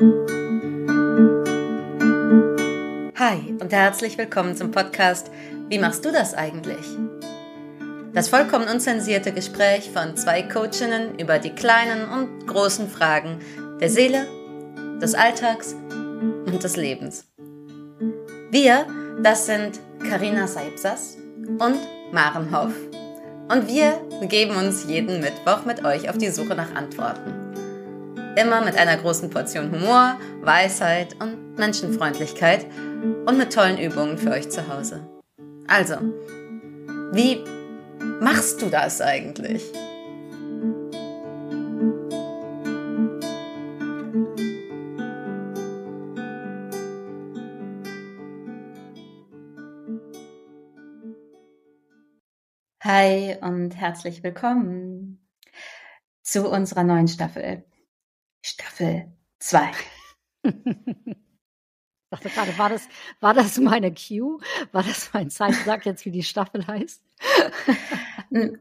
Hi und herzlich willkommen zum Podcast Wie machst du das eigentlich? Das vollkommen unzensierte Gespräch von zwei Coachinnen über die kleinen und großen Fragen der Seele, des Alltags und des Lebens. Wir, das sind Karina Seipsas und Maren Hoff. Und wir begeben uns jeden Mittwoch mit euch auf die Suche nach Antworten. Immer mit einer großen Portion Humor, Weisheit und Menschenfreundlichkeit und mit tollen Übungen für euch zu Hause. Also, wie machst du das eigentlich? Hi und herzlich willkommen zu unserer neuen Staffel. Staffel 2. Ich dachte gerade, war das, war das meine Cue? War das mein Zeichen? Sag jetzt, wie die Staffel heißt.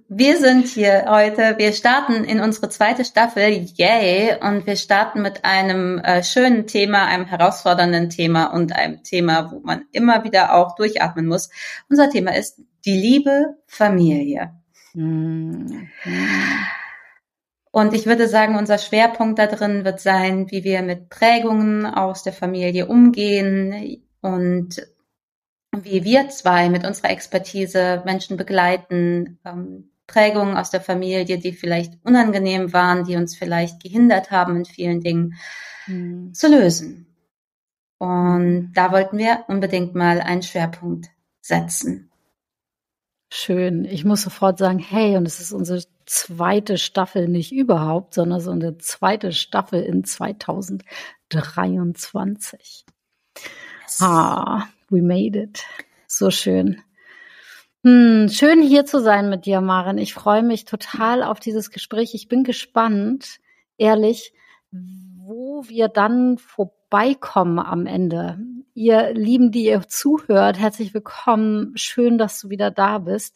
Wir sind hier heute, wir starten in unsere zweite Staffel, yay, und wir starten mit einem äh, schönen Thema, einem herausfordernden Thema und einem Thema, wo man immer wieder auch durchatmen muss. Unser Thema ist die liebe Familie. Mhm. Und ich würde sagen, unser Schwerpunkt da drin wird sein, wie wir mit Prägungen aus der Familie umgehen und wie wir zwei mit unserer Expertise Menschen begleiten, ähm, Prägungen aus der Familie, die vielleicht unangenehm waren, die uns vielleicht gehindert haben in vielen Dingen, mhm. zu lösen. Und da wollten wir unbedingt mal einen Schwerpunkt setzen. Schön. Ich muss sofort sagen, hey, und es ist unsere zweite Staffel nicht überhaupt, sondern so eine zweite Staffel in 2023. Yes. Ah, we made it. So schön. Hm, schön hier zu sein mit dir, Maren. Ich freue mich total auf dieses Gespräch. Ich bin gespannt, ehrlich, wo wir dann vorbeikommen am Ende. Ihr Lieben, die ihr zuhört, herzlich willkommen. Schön, dass du wieder da bist.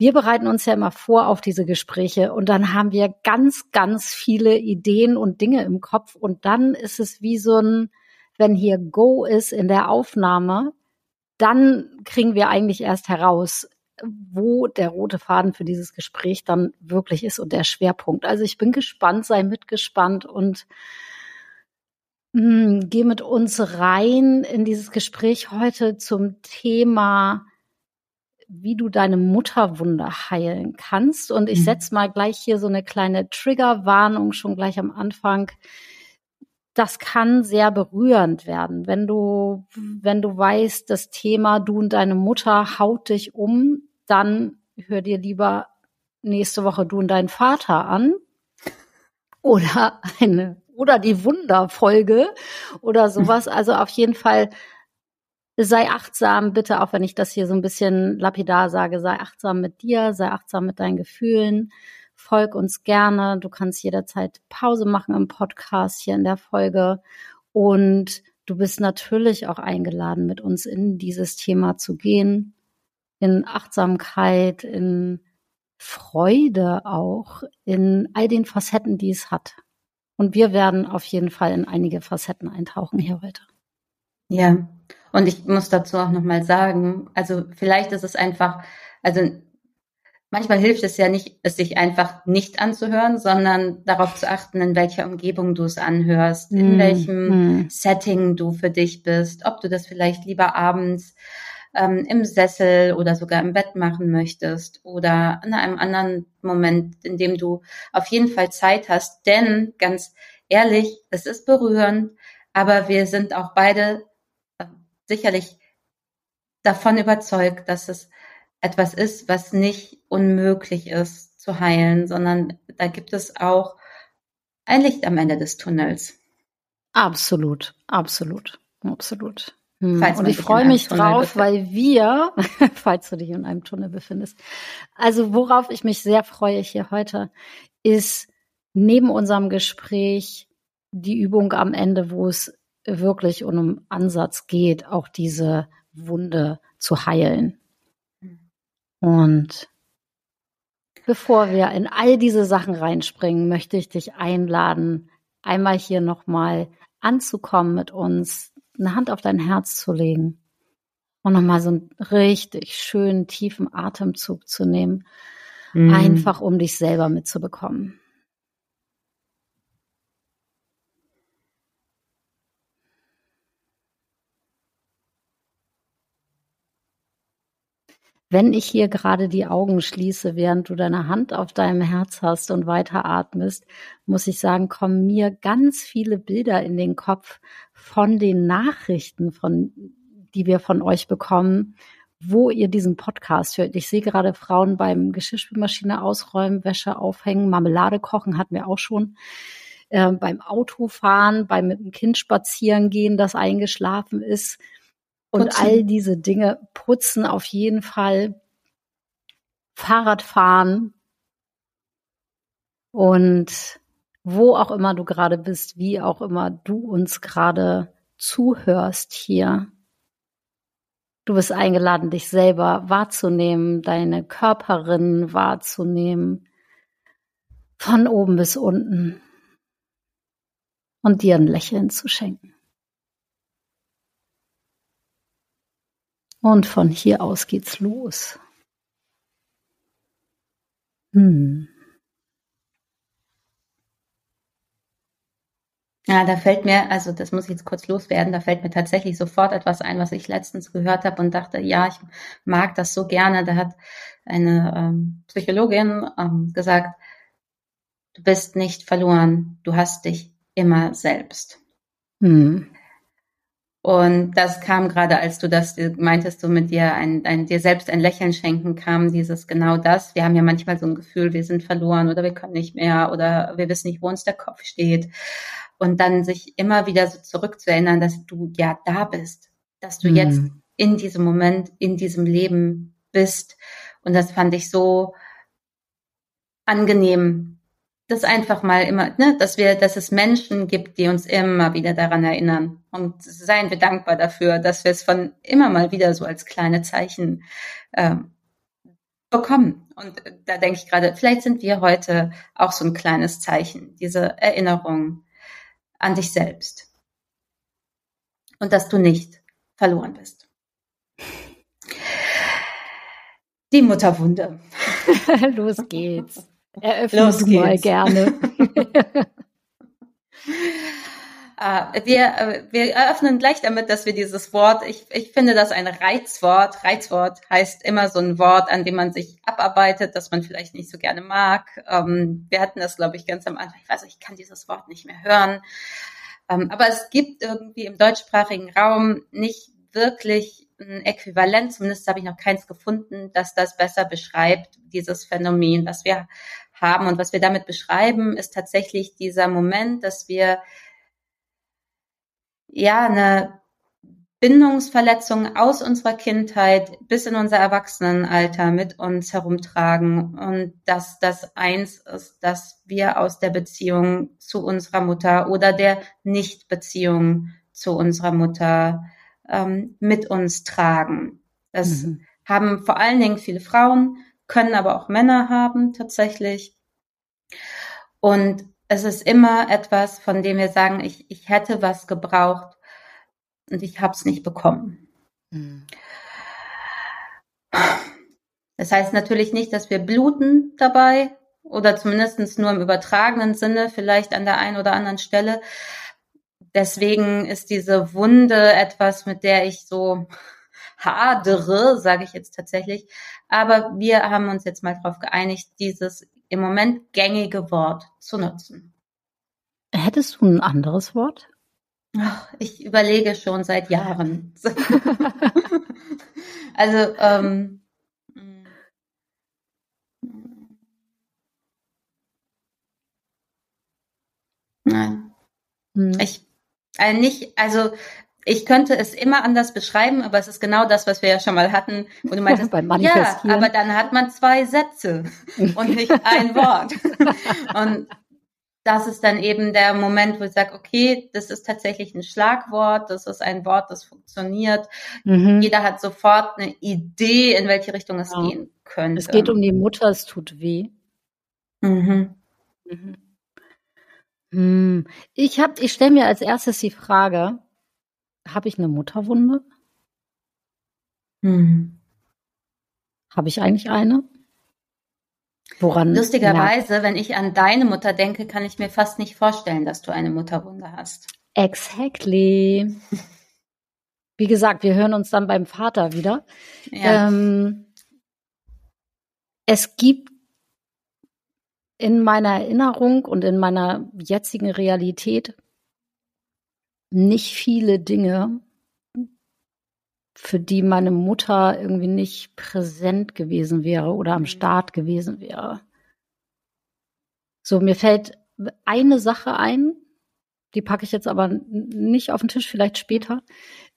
Wir bereiten uns ja immer vor auf diese Gespräche und dann haben wir ganz, ganz viele Ideen und Dinge im Kopf und dann ist es wie so ein, wenn hier Go ist in der Aufnahme, dann kriegen wir eigentlich erst heraus, wo der rote Faden für dieses Gespräch dann wirklich ist und der Schwerpunkt. Also ich bin gespannt, sei mitgespannt und hm, geh mit uns rein in dieses Gespräch heute zum Thema, wie du deine Mutterwunde heilen kannst. Und ich mhm. setze mal gleich hier so eine kleine Triggerwarnung schon gleich am Anfang. Das kann sehr berührend werden, wenn du, wenn du weißt, das Thema du und deine Mutter haut dich um, dann hör dir lieber nächste Woche du und dein Vater an oder eine oder die Wunderfolge oder sowas. Also auf jeden Fall sei achtsam, bitte, auch wenn ich das hier so ein bisschen lapidar sage, sei achtsam mit dir, sei achtsam mit deinen Gefühlen. Folg uns gerne. Du kannst jederzeit Pause machen im Podcast hier in der Folge. Und du bist natürlich auch eingeladen, mit uns in dieses Thema zu gehen. In Achtsamkeit, in Freude auch, in all den Facetten, die es hat. Und wir werden auf jeden Fall in einige Facetten eintauchen hier heute. Ja, und ich muss dazu auch nochmal sagen, also vielleicht ist es einfach, also manchmal hilft es ja nicht, es sich einfach nicht anzuhören, sondern darauf zu achten, in welcher Umgebung du es anhörst, in mm, welchem mm. Setting du für dich bist, ob du das vielleicht lieber abends ähm, im Sessel oder sogar im Bett machen möchtest oder in einem anderen Moment, in dem du auf jeden Fall Zeit hast. Denn ganz ehrlich, es ist berührend, aber wir sind auch beide sicherlich davon überzeugt, dass es etwas ist, was nicht unmöglich ist zu heilen, sondern da gibt es auch ein Licht am Ende des Tunnels. Absolut, absolut, absolut. Hm. Und ich freue mich drauf, weil wir, falls du dich in einem Tunnel befindest, also worauf ich mich sehr freue hier heute, ist neben unserem Gespräch die Übung am Ende, wo es wirklich um einen Ansatz geht, auch diese Wunde zu heilen. Und bevor wir in all diese Sachen reinspringen, möchte ich dich einladen, einmal hier nochmal anzukommen mit uns, eine Hand auf dein Herz zu legen und nochmal so einen richtig schönen tiefen Atemzug zu nehmen, mhm. einfach um dich selber mitzubekommen. Wenn ich hier gerade die Augen schließe, während du deine Hand auf deinem Herz hast und weiter atmest, muss ich sagen, kommen mir ganz viele Bilder in den Kopf von den Nachrichten, von, die wir von euch bekommen, wo ihr diesen Podcast hört. Ich sehe gerade Frauen beim Geschirrspülmaschine ausräumen, Wäsche aufhängen, Marmelade kochen hatten wir auch schon. Äh, beim Autofahren, beim mit dem Kind spazieren gehen, das eingeschlafen ist und putzen. all diese Dinge putzen auf jeden Fall, Fahrrad fahren und wo auch immer du gerade bist, wie auch immer du uns gerade zuhörst hier. Du bist eingeladen, dich selber wahrzunehmen, deine Körperin wahrzunehmen, von oben bis unten und dir ein Lächeln zu schenken. Und von hier aus geht's los. Hm. Ja, da fällt mir, also das muss ich jetzt kurz loswerden, da fällt mir tatsächlich sofort etwas ein, was ich letztens gehört habe und dachte, ja, ich mag das so gerne. Da hat eine ähm, Psychologin ähm, gesagt, du bist nicht verloren, du hast dich immer selbst. Hm. Und das kam gerade, als du das meintest, du mit dir ein, ein, dir selbst ein Lächeln schenken kam, dieses genau das. Wir haben ja manchmal so ein Gefühl, wir sind verloren oder wir können nicht mehr oder wir wissen nicht, wo uns der Kopf steht. Und dann sich immer wieder so zurückzuerinnern, dass du ja da bist, dass du mhm. jetzt in diesem Moment, in diesem Leben bist. Und das fand ich so angenehm, das einfach mal immer, ne, dass wir, dass es Menschen gibt, die uns immer wieder daran erinnern. Und seien wir dankbar dafür, dass wir es von immer mal wieder so als kleine Zeichen ähm, bekommen. Und da denke ich gerade, vielleicht sind wir heute auch so ein kleines Zeichen, diese Erinnerung an dich selbst. Und dass du nicht verloren bist. Die Mutterwunde. Los geht's. Eröffne Los du geht's. mal gerne. Uh, wir, uh, wir eröffnen gleich damit, dass wir dieses Wort, ich, ich finde das ein Reizwort. Reizwort heißt immer so ein Wort, an dem man sich abarbeitet, das man vielleicht nicht so gerne mag. Ähm, wir hatten das, glaube ich, ganz am Anfang. Ich weiß, ich kann dieses Wort nicht mehr hören. Ähm, aber es gibt irgendwie im deutschsprachigen Raum nicht wirklich ein Äquivalent, zumindest habe ich noch keins gefunden, dass das besser beschreibt, dieses Phänomen, das wir haben. Und was wir damit beschreiben, ist tatsächlich dieser Moment, dass wir ja eine Bindungsverletzung aus unserer Kindheit bis in unser Erwachsenenalter mit uns herumtragen und dass das eins ist, dass wir aus der Beziehung zu unserer Mutter oder der Nichtbeziehung zu unserer Mutter ähm, mit uns tragen. Das mhm. haben vor allen Dingen viele Frauen, können aber auch Männer haben tatsächlich. Und es ist immer etwas, von dem wir sagen, ich, ich hätte was gebraucht und ich habe es nicht bekommen. Mhm. Das heißt natürlich nicht, dass wir bluten dabei oder zumindest nur im übertragenen Sinne, vielleicht an der einen oder anderen Stelle deswegen ist diese Wunde etwas, mit der ich so hadere, sage ich jetzt tatsächlich. Aber wir haben uns jetzt mal darauf geeinigt, dieses im Moment gängige Wort zu nutzen. Hättest du ein anderes Wort? Ach, ich überlege schon seit Jahren. also ähm, Nein. Hm. Ich also nicht, also ich könnte es immer anders beschreiben, aber es ist genau das, was wir ja schon mal hatten. Und du meintest, ja, aber dann hat man zwei Sätze und nicht ein Wort. Und das ist dann eben der Moment, wo ich sage, okay, das ist tatsächlich ein Schlagwort, das ist ein Wort, das funktioniert. Mhm. Jeder hat sofort eine Idee, in welche Richtung es ja. gehen könnte. Es geht um die Mutter, es tut weh. Mhm. Mhm. Hm. Ich hab, ich stelle mir als erstes die Frage, habe ich eine Mutterwunde? Hm. Habe ich eigentlich eine? Woran? Lustigerweise, merkt? wenn ich an deine Mutter denke, kann ich mir fast nicht vorstellen, dass du eine Mutterwunde hast. Exactly. Wie gesagt, wir hören uns dann beim Vater wieder. Ja. Ähm, es gibt in meiner Erinnerung und in meiner jetzigen Realität nicht viele Dinge, für die meine Mutter irgendwie nicht präsent gewesen wäre oder am Start gewesen wäre. So, mir fällt eine Sache ein, die packe ich jetzt aber nicht auf den Tisch, vielleicht später,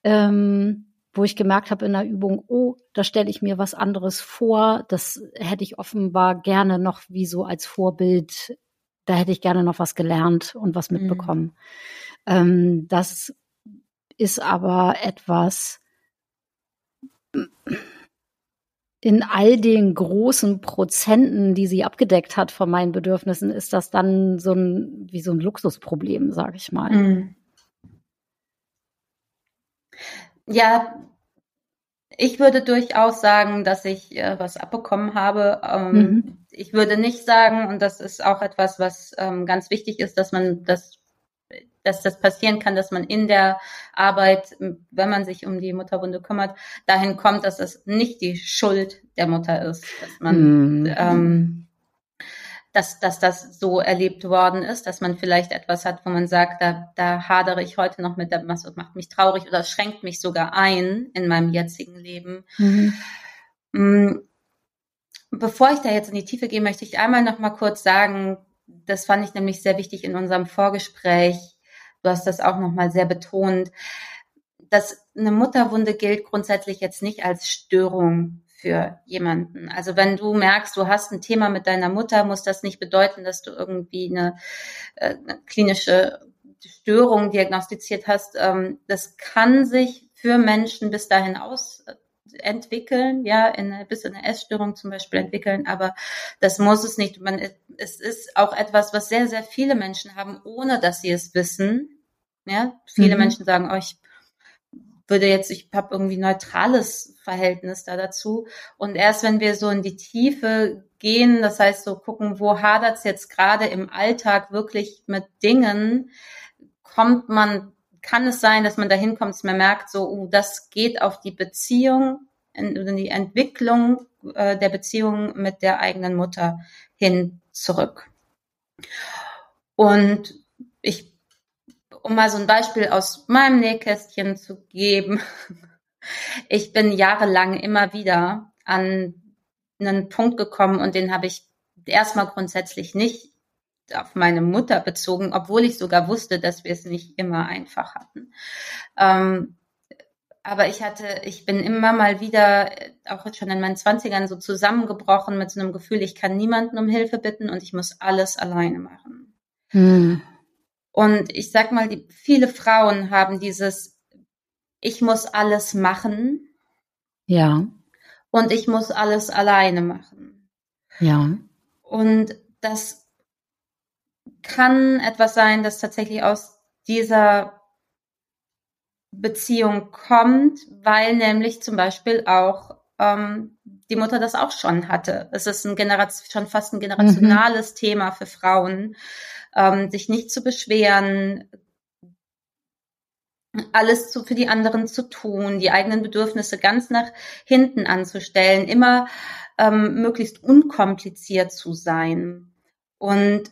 ähm, wo ich gemerkt habe in der Übung, oh, da stelle ich mir was anderes vor, das hätte ich offenbar gerne noch wie so als Vorbild, da hätte ich gerne noch was gelernt und was mhm. mitbekommen. Mhm. Ähm, das ist aber etwas, in all den großen Prozenten, die sie abgedeckt hat von meinen Bedürfnissen, ist das dann so ein wie so ein Luxusproblem, sage ich mal. Mhm. Ja, ich würde durchaus sagen, dass ich äh, was abbekommen habe. Ähm, mhm. Ich würde nicht sagen, und das ist auch etwas, was ähm, ganz wichtig ist, dass man das dass das passieren kann, dass man in der Arbeit, wenn man sich um die Mutterwunde kümmert, dahin kommt, dass es nicht die Schuld der Mutter ist, dass man mhm. ähm, dass, dass das so erlebt worden ist, dass man vielleicht etwas hat, wo man sagt, da, da hadere ich heute noch mit, was macht mich traurig oder schränkt mich sogar ein in meinem jetzigen Leben. Mhm. Mm, bevor ich da jetzt in die Tiefe gehe, möchte ich einmal noch mal kurz sagen, das fand ich nämlich sehr wichtig in unserem Vorgespräch, du hast das auch nochmal sehr betont, dass eine Mutterwunde gilt grundsätzlich jetzt nicht als Störung für jemanden. Also wenn du merkst, du hast ein Thema mit deiner Mutter, muss das nicht bedeuten, dass du irgendwie eine, äh, eine klinische Störung diagnostiziert hast. Ähm, das kann sich für Menschen bis dahin aus entwickeln, ja, in, bis in eine Essstörung zum Beispiel entwickeln, aber das muss es nicht. Man, es ist auch etwas, was sehr, sehr viele Menschen haben, ohne dass sie es wissen. Ja, viele mhm. Menschen sagen, oh, ich würde jetzt, ich habe irgendwie neutrales Verhältnis da dazu. Und erst wenn wir so in die Tiefe gehen, das heißt so gucken, wo hadert es jetzt gerade im Alltag wirklich mit Dingen, kommt man, kann es sein, dass man dahin kommt, dass man merkt, so, uh, das geht auf die Beziehung, in die Entwicklung äh, der Beziehung mit der eigenen Mutter hin zurück. Und ich um mal so ein Beispiel aus meinem Nähkästchen zu geben. Ich bin jahrelang immer wieder an einen Punkt gekommen und den habe ich erstmal grundsätzlich nicht auf meine Mutter bezogen, obwohl ich sogar wusste, dass wir es nicht immer einfach hatten. Ähm, aber ich hatte, ich bin immer mal wieder, auch schon in meinen Zwanzigern, so zusammengebrochen mit so einem Gefühl, ich kann niemanden um Hilfe bitten und ich muss alles alleine machen. Hm. Und ich sag mal, die, viele Frauen haben dieses, ich muss alles machen. Ja. Und ich muss alles alleine machen. Ja. Und das kann etwas sein, das tatsächlich aus dieser Beziehung kommt, weil nämlich zum Beispiel auch ähm, die Mutter das auch schon hatte. Es ist ein Generation, schon fast ein generationales mhm. Thema für Frauen, ähm, sich nicht zu beschweren, alles zu, für die anderen zu tun, die eigenen Bedürfnisse ganz nach hinten anzustellen, immer ähm, möglichst unkompliziert zu sein. Und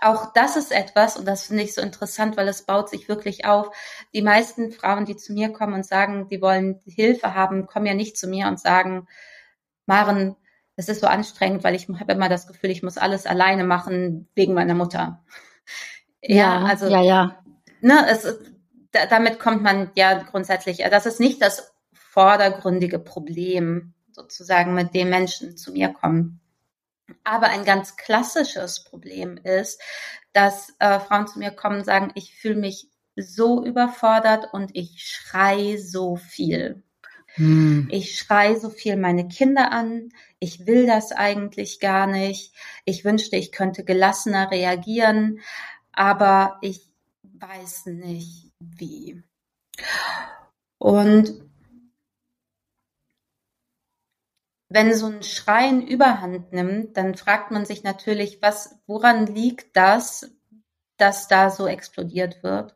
auch das ist etwas, und das finde ich so interessant, weil es baut sich wirklich auf. Die meisten Frauen, die zu mir kommen und sagen, die wollen Hilfe haben, kommen ja nicht zu mir und sagen, Maren, es ist so anstrengend, weil ich habe immer das Gefühl, ich muss alles alleine machen wegen meiner Mutter. Ja, ja also ja, ja. Ne, es, da, damit kommt man ja grundsätzlich. Das ist nicht das vordergründige Problem sozusagen, mit dem Menschen zu mir kommen. Aber ein ganz klassisches Problem ist, dass äh, Frauen zu mir kommen und sagen, ich fühle mich so überfordert und ich schrei so viel. Hm. Ich schreie so viel meine Kinder an. Ich will das eigentlich gar nicht. Ich wünschte, ich könnte gelassener reagieren, aber ich weiß nicht wie. Und wenn so ein Schreien überhand nimmt, dann fragt man sich natürlich, was, woran liegt das, dass da so explodiert wird?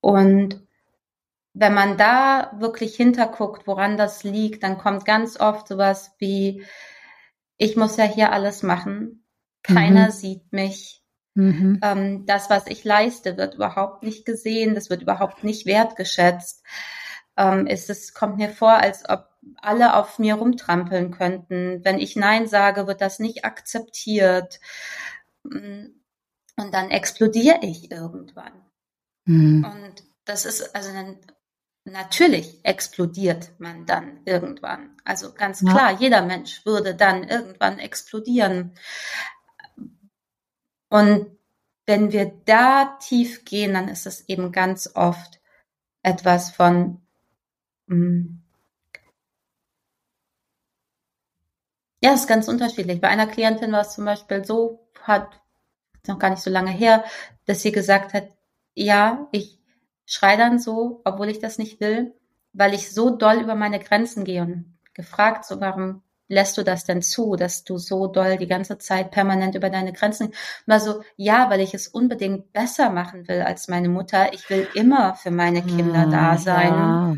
Und wenn man da wirklich hinterguckt, woran das liegt, dann kommt ganz oft sowas wie, ich muss ja hier alles machen, keiner mhm. sieht mich, mhm. ähm, das, was ich leiste, wird überhaupt nicht gesehen, das wird überhaupt nicht wertgeschätzt. Ähm, ist es kommt mir vor, als ob alle auf mir rumtrampeln könnten. Wenn ich Nein sage, wird das nicht akzeptiert. Und dann explodiere ich irgendwann. Mhm. Und das ist, also dann, natürlich explodiert man dann irgendwann. Also ganz klar, ja. jeder Mensch würde dann irgendwann explodieren. Und wenn wir da tief gehen, dann ist es eben ganz oft etwas von, mh, hm, Ja, ist ganz unterschiedlich. Bei einer Klientin war es zum Beispiel so, hat noch gar nicht so lange her, dass sie gesagt hat, ja, ich schreie dann so, obwohl ich das nicht will, weil ich so doll über meine Grenzen gehe und gefragt, so warum lässt du das denn zu, dass du so doll die ganze Zeit permanent über deine Grenzen, mal so, ja, weil ich es unbedingt besser machen will als meine Mutter. Ich will immer für meine Kinder hm, da sein. Ja.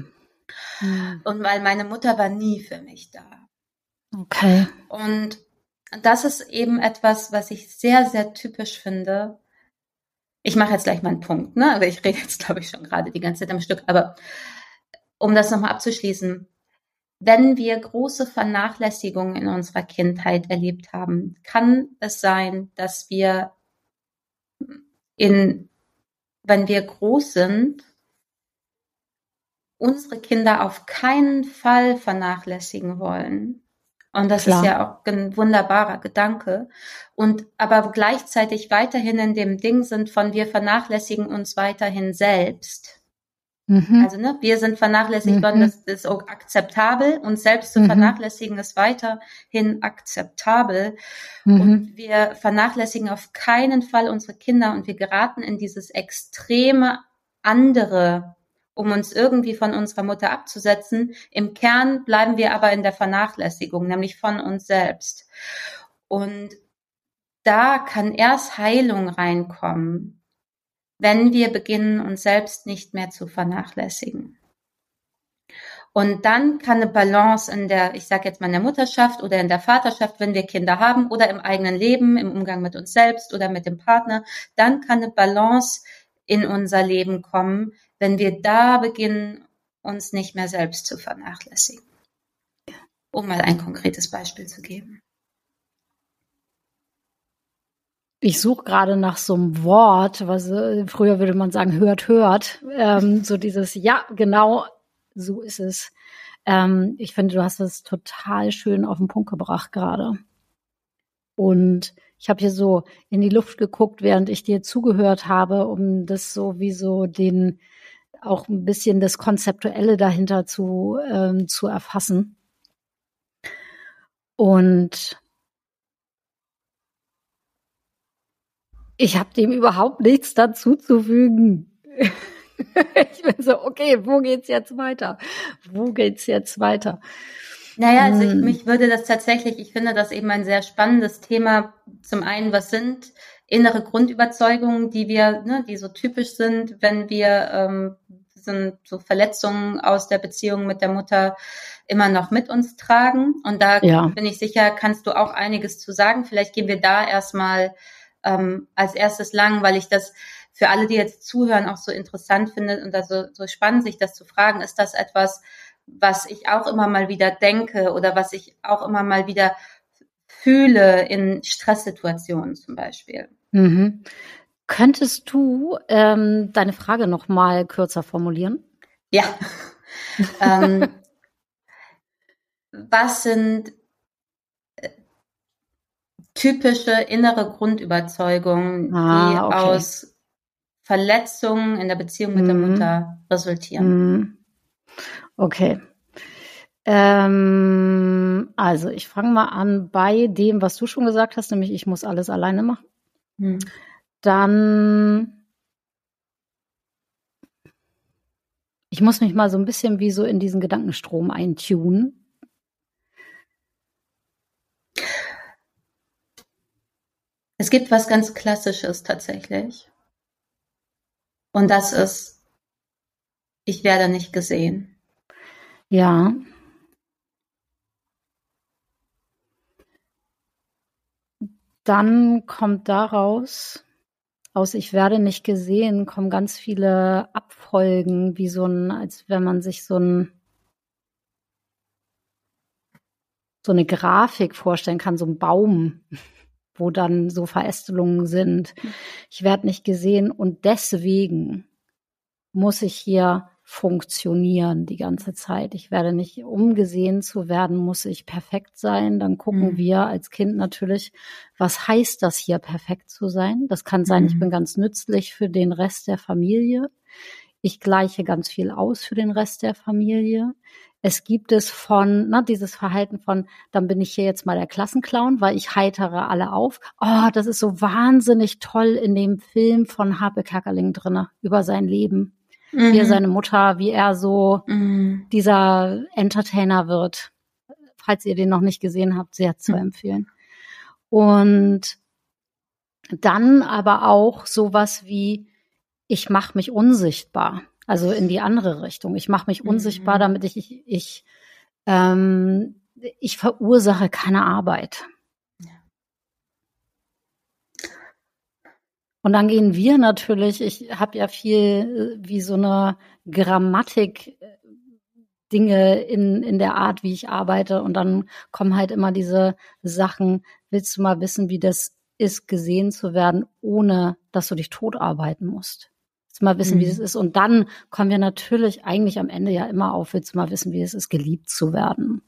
Hm. Und weil meine Mutter war nie für mich da. Okay. Und das ist eben etwas, was ich sehr, sehr typisch finde. Ich mache jetzt gleich mal einen Punkt, ne? Aber ich rede jetzt, glaube ich, schon gerade die ganze Zeit am Stück. Aber um das nochmal abzuschließen, wenn wir große Vernachlässigungen in unserer Kindheit erlebt haben, kann es sein, dass wir in, wenn wir groß sind, unsere Kinder auf keinen Fall vernachlässigen wollen. Und das Klar. ist ja auch ein wunderbarer Gedanke. Und aber gleichzeitig weiterhin in dem Ding sind von wir vernachlässigen uns weiterhin selbst. Mhm. Also ne, wir sind vernachlässigt worden, mhm. das ist auch akzeptabel. Uns selbst zu mhm. vernachlässigen ist weiterhin akzeptabel. Mhm. Und wir vernachlässigen auf keinen Fall unsere Kinder und wir geraten in dieses extreme andere um uns irgendwie von unserer Mutter abzusetzen. Im Kern bleiben wir aber in der Vernachlässigung, nämlich von uns selbst. Und da kann erst Heilung reinkommen, wenn wir beginnen, uns selbst nicht mehr zu vernachlässigen. Und dann kann eine Balance in der, ich sage jetzt mal in der Mutterschaft oder in der Vaterschaft, wenn wir Kinder haben oder im eigenen Leben, im Umgang mit uns selbst oder mit dem Partner, dann kann eine Balance in unser Leben kommen, wenn wir da beginnen, uns nicht mehr selbst zu vernachlässigen. Um mal ein konkretes Beispiel zu geben. Ich suche gerade nach so einem Wort, was äh, früher würde man sagen, hört, hört. Ähm, so dieses, ja, genau, so ist es. Ähm, ich finde, du hast es total schön auf den Punkt gebracht gerade. Und ich habe hier so in die Luft geguckt, während ich dir zugehört habe, um das so wie so den auch ein bisschen das Konzeptuelle dahinter zu, ähm, zu erfassen. Und ich habe dem überhaupt nichts dazuzufügen. ich bin so, okay, wo geht's jetzt weiter? Wo geht's jetzt weiter? Naja, also ich, hm. mich würde das tatsächlich, ich finde das eben ein sehr spannendes Thema. Zum einen, was sind innere Grundüberzeugungen, die wir, ne, die so typisch sind, wenn wir ähm, sind so Verletzungen aus der Beziehung mit der Mutter immer noch mit uns tragen. Und da ja. bin ich sicher, kannst du auch einiges zu sagen. Vielleicht gehen wir da erstmal ähm, als erstes lang, weil ich das für alle, die jetzt zuhören, auch so interessant finde und also so spannend, sich das zu fragen, ist das etwas, was ich auch immer mal wieder denke oder was ich auch immer mal wieder fühle in Stresssituationen zum Beispiel. Mhm. Könntest du ähm, deine Frage noch mal kürzer formulieren? Ja. ähm, was sind äh, typische innere Grundüberzeugungen, ah, die okay. aus Verletzungen in der Beziehung mit mhm. der Mutter resultieren? Mhm. Okay. Ähm, also ich fange mal an bei dem, was du schon gesagt hast, nämlich ich muss alles alleine machen. Hm. Dann ich muss mich mal so ein bisschen wie so in diesen Gedankenstrom eintunen. Es gibt was ganz Klassisches tatsächlich. Und das ist, ich werde nicht gesehen. Ja. Dann kommt daraus, aus Ich werde nicht gesehen, kommen ganz viele Abfolgen, wie so ein, als wenn man sich so ein, so eine Grafik vorstellen kann, so ein Baum, wo dann so Verästelungen sind. Ich werde nicht gesehen und deswegen muss ich hier funktionieren die ganze Zeit. Ich werde nicht, um gesehen zu werden, muss ich perfekt sein. Dann gucken mhm. wir als Kind natürlich, was heißt das hier, perfekt zu sein? Das kann sein, mhm. ich bin ganz nützlich für den Rest der Familie. Ich gleiche ganz viel aus für den Rest der Familie. Es gibt es von, na, dieses Verhalten von, dann bin ich hier jetzt mal der Klassenclown, weil ich heitere alle auf. Oh, das ist so wahnsinnig toll in dem Film von Harpe Kerkeling drinne über sein Leben mhm. wie er mhm. seine Mutter, wie er so mhm. dieser Entertainer wird. Falls ihr den noch nicht gesehen habt, sehr zu mhm. empfehlen. Und dann aber auch sowas wie, ich mache mich unsichtbar. Also in die andere Richtung. Ich mache mich unsichtbar, mhm. damit ich, ich, ich, ähm, ich verursache keine Arbeit. Und dann gehen wir natürlich, ich habe ja viel äh, wie so eine Grammatik äh, Dinge in, in der Art, wie ich arbeite. Und dann kommen halt immer diese Sachen, willst du mal wissen, wie das ist, gesehen zu werden, ohne dass du dich totarbeiten musst. Willst du mal wissen, mhm. wie das ist? Und dann kommen wir natürlich eigentlich am Ende ja immer auf, willst du mal wissen, wie es ist, geliebt zu werden.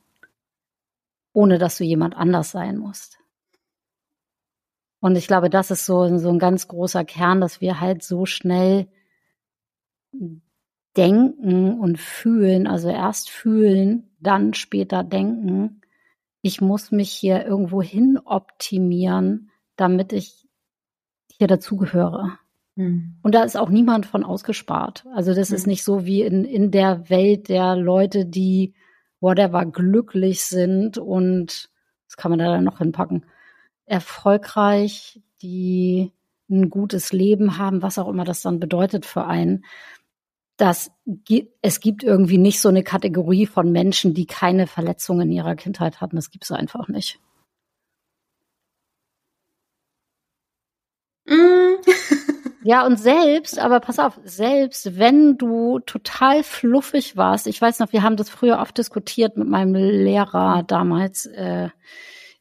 Ohne dass du jemand anders sein musst. Und ich glaube, das ist so, so ein ganz großer Kern, dass wir halt so schnell denken und fühlen, also erst fühlen, dann später denken. Ich muss mich hier irgendwo hin optimieren, damit ich hier dazugehöre. Hm. Und da ist auch niemand von ausgespart. Also das hm. ist nicht so wie in, in der Welt der Leute, die whatever glücklich sind und das kann man da dann noch hinpacken erfolgreich, die ein gutes Leben haben, was auch immer das dann bedeutet für einen. Das, es gibt irgendwie nicht so eine Kategorie von Menschen, die keine Verletzungen in ihrer Kindheit hatten. Das gibt es einfach nicht. Mm. ja, und selbst, aber pass auf, selbst wenn du total fluffig warst, ich weiß noch, wir haben das früher oft diskutiert mit meinem Lehrer damals, äh,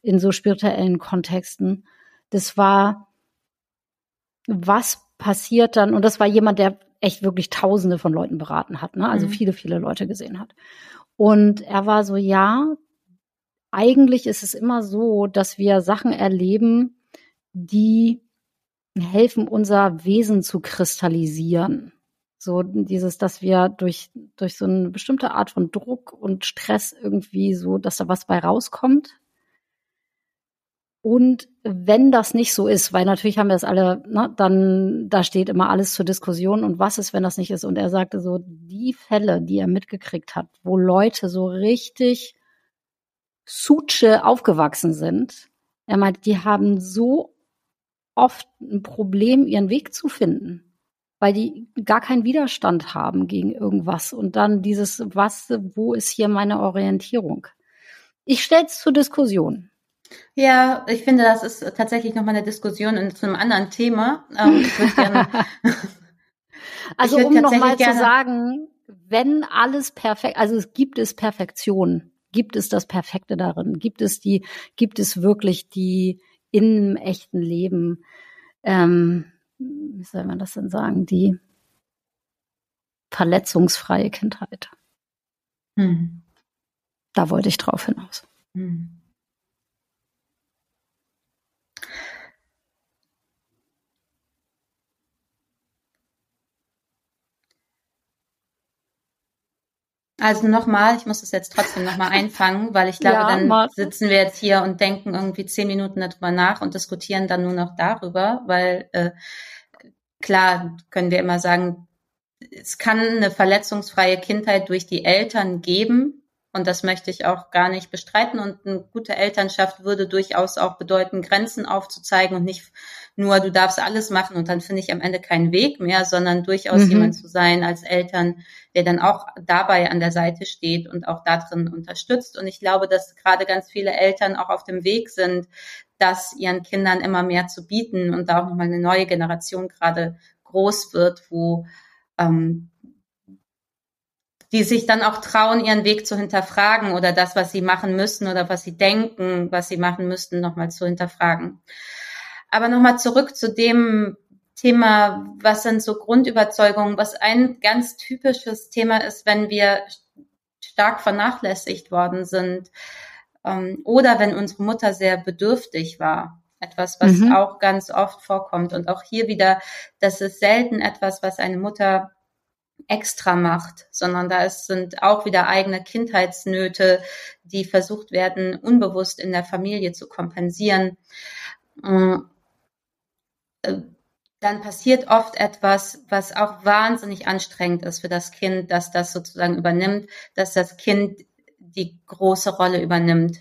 in so spirituellen Kontexten. Das war, was passiert dann, und das war jemand, der echt wirklich tausende von Leuten beraten hat, ne? also mhm. viele, viele Leute gesehen hat. Und er war so, ja, eigentlich ist es immer so, dass wir Sachen erleben, die helfen, unser Wesen zu kristallisieren. So dieses, dass wir durch, durch so eine bestimmte Art von Druck und Stress irgendwie so, dass da was bei rauskommt, und wenn das nicht so ist, weil natürlich haben wir es alle, ne, dann da steht immer alles zur Diskussion und was ist, wenn das nicht ist? Und er sagte so, die Fälle, die er mitgekriegt hat, wo Leute so richtig Suche aufgewachsen sind, er meint, die haben so oft ein Problem, ihren Weg zu finden, weil die gar keinen Widerstand haben gegen irgendwas. Und dann dieses, was, wo ist hier meine Orientierung? Ich stelle es zur Diskussion. Ja, ich finde, das ist tatsächlich nochmal eine Diskussion in, zu einem anderen Thema. Ähm, gerne, also um nochmal zu sagen, wenn alles perfekt, also es gibt es Perfektion, gibt es das Perfekte darin, gibt es die, gibt es wirklich die im echten Leben, ähm, wie soll man das denn sagen, die verletzungsfreie Kindheit. Hm. Da wollte ich drauf hinaus. Hm. Also nochmal, ich muss es jetzt trotzdem nochmal einfangen, weil ich glaube, ja, dann Martin. sitzen wir jetzt hier und denken irgendwie zehn Minuten darüber nach und diskutieren dann nur noch darüber, weil äh, klar können wir immer sagen, es kann eine verletzungsfreie Kindheit durch die Eltern geben. Und das möchte ich auch gar nicht bestreiten. Und eine gute Elternschaft würde durchaus auch bedeuten, Grenzen aufzuzeigen und nicht nur, du darfst alles machen und dann finde ich am Ende keinen Weg mehr, sondern durchaus mhm. jemand zu sein als Eltern, der dann auch dabei an der Seite steht und auch darin unterstützt. Und ich glaube, dass gerade ganz viele Eltern auch auf dem Weg sind, das ihren Kindern immer mehr zu bieten und da auch nochmal eine neue Generation gerade groß wird, wo ähm, die sich dann auch trauen, ihren Weg zu hinterfragen oder das, was sie machen müssen oder was sie denken, was sie machen müssten, nochmal zu hinterfragen. Aber nochmal zurück zu dem Thema, was sind so Grundüberzeugungen, was ein ganz typisches Thema ist, wenn wir stark vernachlässigt worden sind ähm, oder wenn unsere Mutter sehr bedürftig war. Etwas, was mhm. auch ganz oft vorkommt. Und auch hier wieder, das ist selten etwas, was eine Mutter extra macht, sondern da ist, sind auch wieder eigene Kindheitsnöte, die versucht werden, unbewusst in der Familie zu kompensieren. Mm. Äh, dann passiert oft etwas, was auch wahnsinnig anstrengend ist für das Kind, dass das sozusagen übernimmt, dass das Kind die große Rolle übernimmt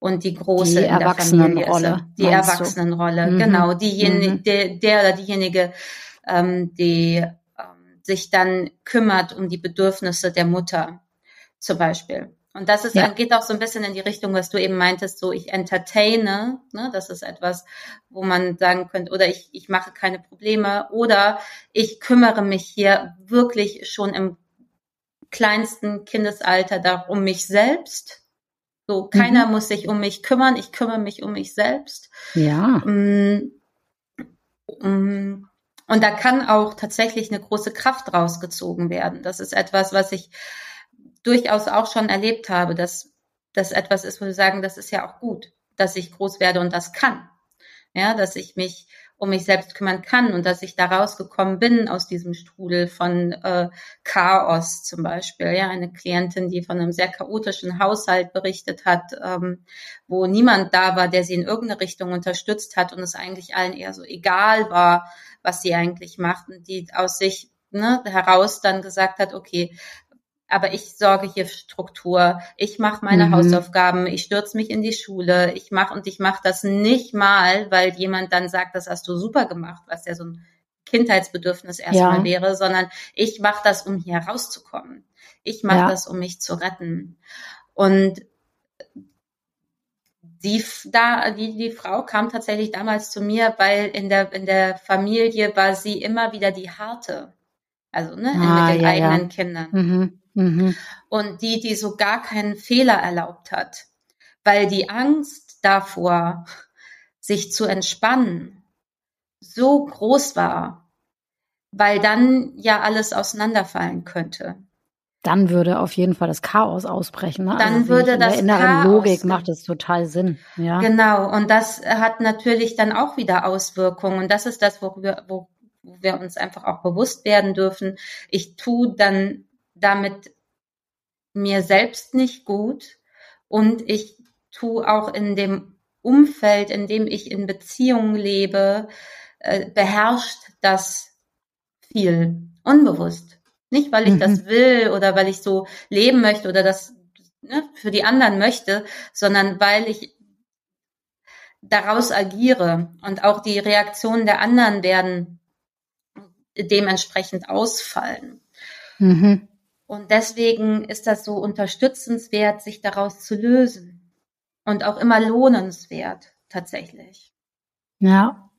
und die große die in der Familie ist. Die Erwachsenenrolle, mhm. genau. Diejenige, mhm. der, der oder diejenige, ähm, die sich dann kümmert um die Bedürfnisse der Mutter, zum Beispiel. Und das ist, ja. geht auch so ein bisschen in die Richtung, was du eben meintest, so ich entertaine, ne, das ist etwas, wo man sagen könnte, oder ich, ich mache keine Probleme, oder ich kümmere mich hier wirklich schon im kleinsten Kindesalter darum um mich selbst. So, keiner mhm. muss sich um mich kümmern, ich kümmere mich um mich selbst. Ja. Mm, mm, und da kann auch tatsächlich eine große Kraft rausgezogen werden. Das ist etwas, was ich durchaus auch schon erlebt habe, dass das etwas ist, wo wir sagen, das ist ja auch gut, dass ich groß werde und das kann. Ja, dass ich mich um mich selbst kümmern kann und dass ich da rausgekommen bin aus diesem Strudel von äh, Chaos zum Beispiel. Ja, eine Klientin, die von einem sehr chaotischen Haushalt berichtet hat, ähm, wo niemand da war, der sie in irgendeine Richtung unterstützt hat und es eigentlich allen eher so egal war, was sie eigentlich machten, die aus sich ne, heraus dann gesagt hat, okay, aber ich sorge hier für Struktur, ich mache meine mhm. Hausaufgaben, ich stürze mich in die Schule, ich mache und ich mache das nicht mal, weil jemand dann sagt, das hast du super gemacht, was ja so ein Kindheitsbedürfnis erstmal ja. wäre, sondern ich mache das, um hier rauszukommen. Ich mache ja. das, um mich zu retten. Und die, da, die, die Frau kam tatsächlich damals zu mir, weil in der, in der Familie war sie immer wieder die harte. Also, ne, ah, mit den ja, eigenen Kindern. Mhm. Mhm. Und die, die so gar keinen Fehler erlaubt hat, weil die Angst davor, sich zu entspannen, so groß war, weil dann ja alles auseinanderfallen könnte. Dann würde auf jeden Fall das Chaos ausbrechen. Ne? Dann also würde in das der inneren Chaos Logik macht es total Sinn. Ja. Genau. Und das hat natürlich dann auch wieder Auswirkungen. Und das ist das, worüber, wo, wo wir uns einfach auch bewusst werden dürfen. Ich tue dann damit mir selbst nicht gut und ich tue auch in dem Umfeld, in dem ich in Beziehungen lebe, äh, beherrscht das viel unbewusst. Nicht, weil ich mhm. das will oder weil ich so leben möchte oder das ne, für die anderen möchte, sondern weil ich daraus agiere und auch die Reaktionen der anderen werden dementsprechend ausfallen. Mhm. Und deswegen ist das so unterstützenswert, sich daraus zu lösen und auch immer lohnenswert tatsächlich. Ja.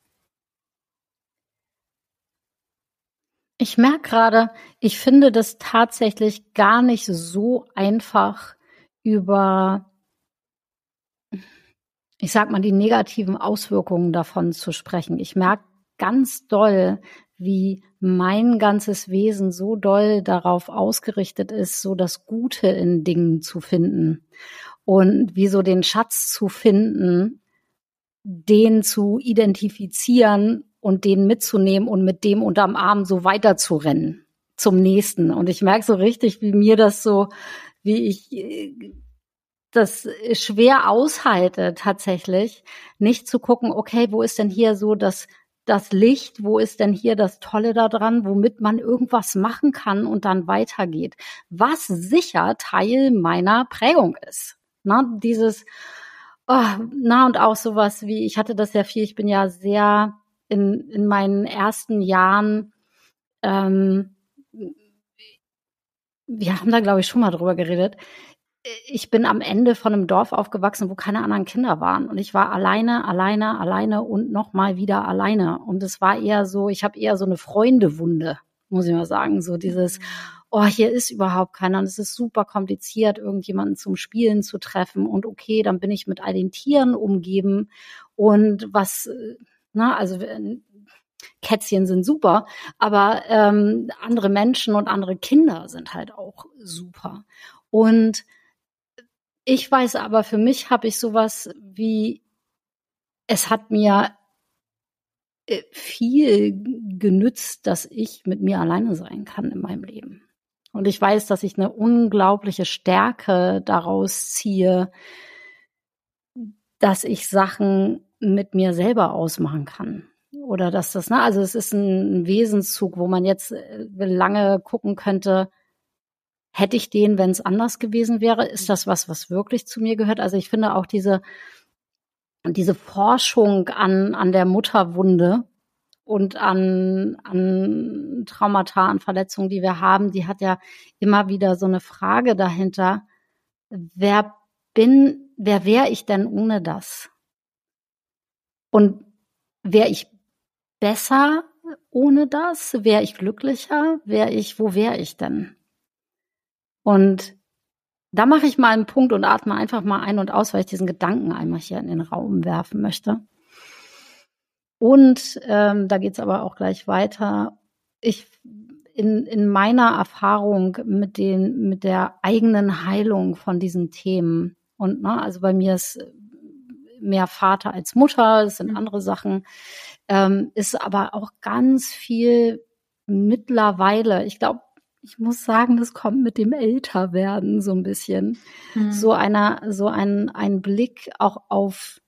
Ich merke gerade, ich finde das tatsächlich gar nicht so einfach über, ich sag mal, die negativen Auswirkungen davon zu sprechen. Ich merke ganz doll, wie mein ganzes Wesen so doll darauf ausgerichtet ist, so das Gute in Dingen zu finden und wie so den Schatz zu finden, den zu identifizieren und den mitzunehmen und mit dem unterm Arm so weiter zu rennen zum nächsten. Und ich merke so richtig, wie mir das so, wie ich äh, das schwer aushalte tatsächlich, nicht zu gucken, okay, wo ist denn hier so das das Licht, wo ist denn hier das Tolle daran, womit man irgendwas machen kann und dann weitergeht, was sicher Teil meiner Prägung ist. Na, dieses, oh, na und auch sowas wie, ich hatte das ja viel, ich bin ja sehr in, in meinen ersten Jahren, ähm, wir haben da glaube ich schon mal drüber geredet, ich bin am Ende von einem Dorf aufgewachsen, wo keine anderen Kinder waren. Und ich war alleine, alleine, alleine und nochmal wieder alleine. Und es war eher so, ich habe eher so eine Freundewunde, muss ich mal sagen. So dieses, oh, hier ist überhaupt keiner. Und es ist super kompliziert, irgendjemanden zum Spielen zu treffen. Und okay, dann bin ich mit all den Tieren umgeben. Und was, na, also Kätzchen sind super, aber ähm, andere Menschen und andere Kinder sind halt auch super. Und ich weiß aber, für mich habe ich sowas wie, es hat mir äh, viel genützt, dass ich mit mir alleine sein kann in meinem Leben. Und ich weiß, dass ich eine unglaubliche Stärke daraus ziehe, dass ich Sachen mit mir selber ausmachen kann. Oder dass das, ne, also es ist ein Wesenszug, wo man jetzt äh, lange gucken könnte, Hätte ich den, wenn es anders gewesen wäre? Ist das was, was wirklich zu mir gehört? Also ich finde auch diese, diese Forschung an, an der Mutterwunde und an, an Traumata, an Verletzungen, die wir haben, die hat ja immer wieder so eine Frage dahinter. Wer bin, wer wäre ich denn ohne das? Und wäre ich besser ohne das? Wäre ich glücklicher? Wäre ich, wo wäre ich denn? Und da mache ich mal einen Punkt und atme einfach mal ein und aus, weil ich diesen Gedanken einmal hier in den Raum werfen möchte. Und ähm, da geht's aber auch gleich weiter. Ich in, in meiner Erfahrung mit den mit der eigenen Heilung von diesen Themen und ne, also bei mir ist mehr Vater als Mutter, es sind mhm. andere Sachen, ähm, ist aber auch ganz viel mittlerweile. Ich glaube, ich muss sagen, das kommt mit dem Älterwerden so ein bisschen. Mhm. So einer, so ein, ein Blick auch auf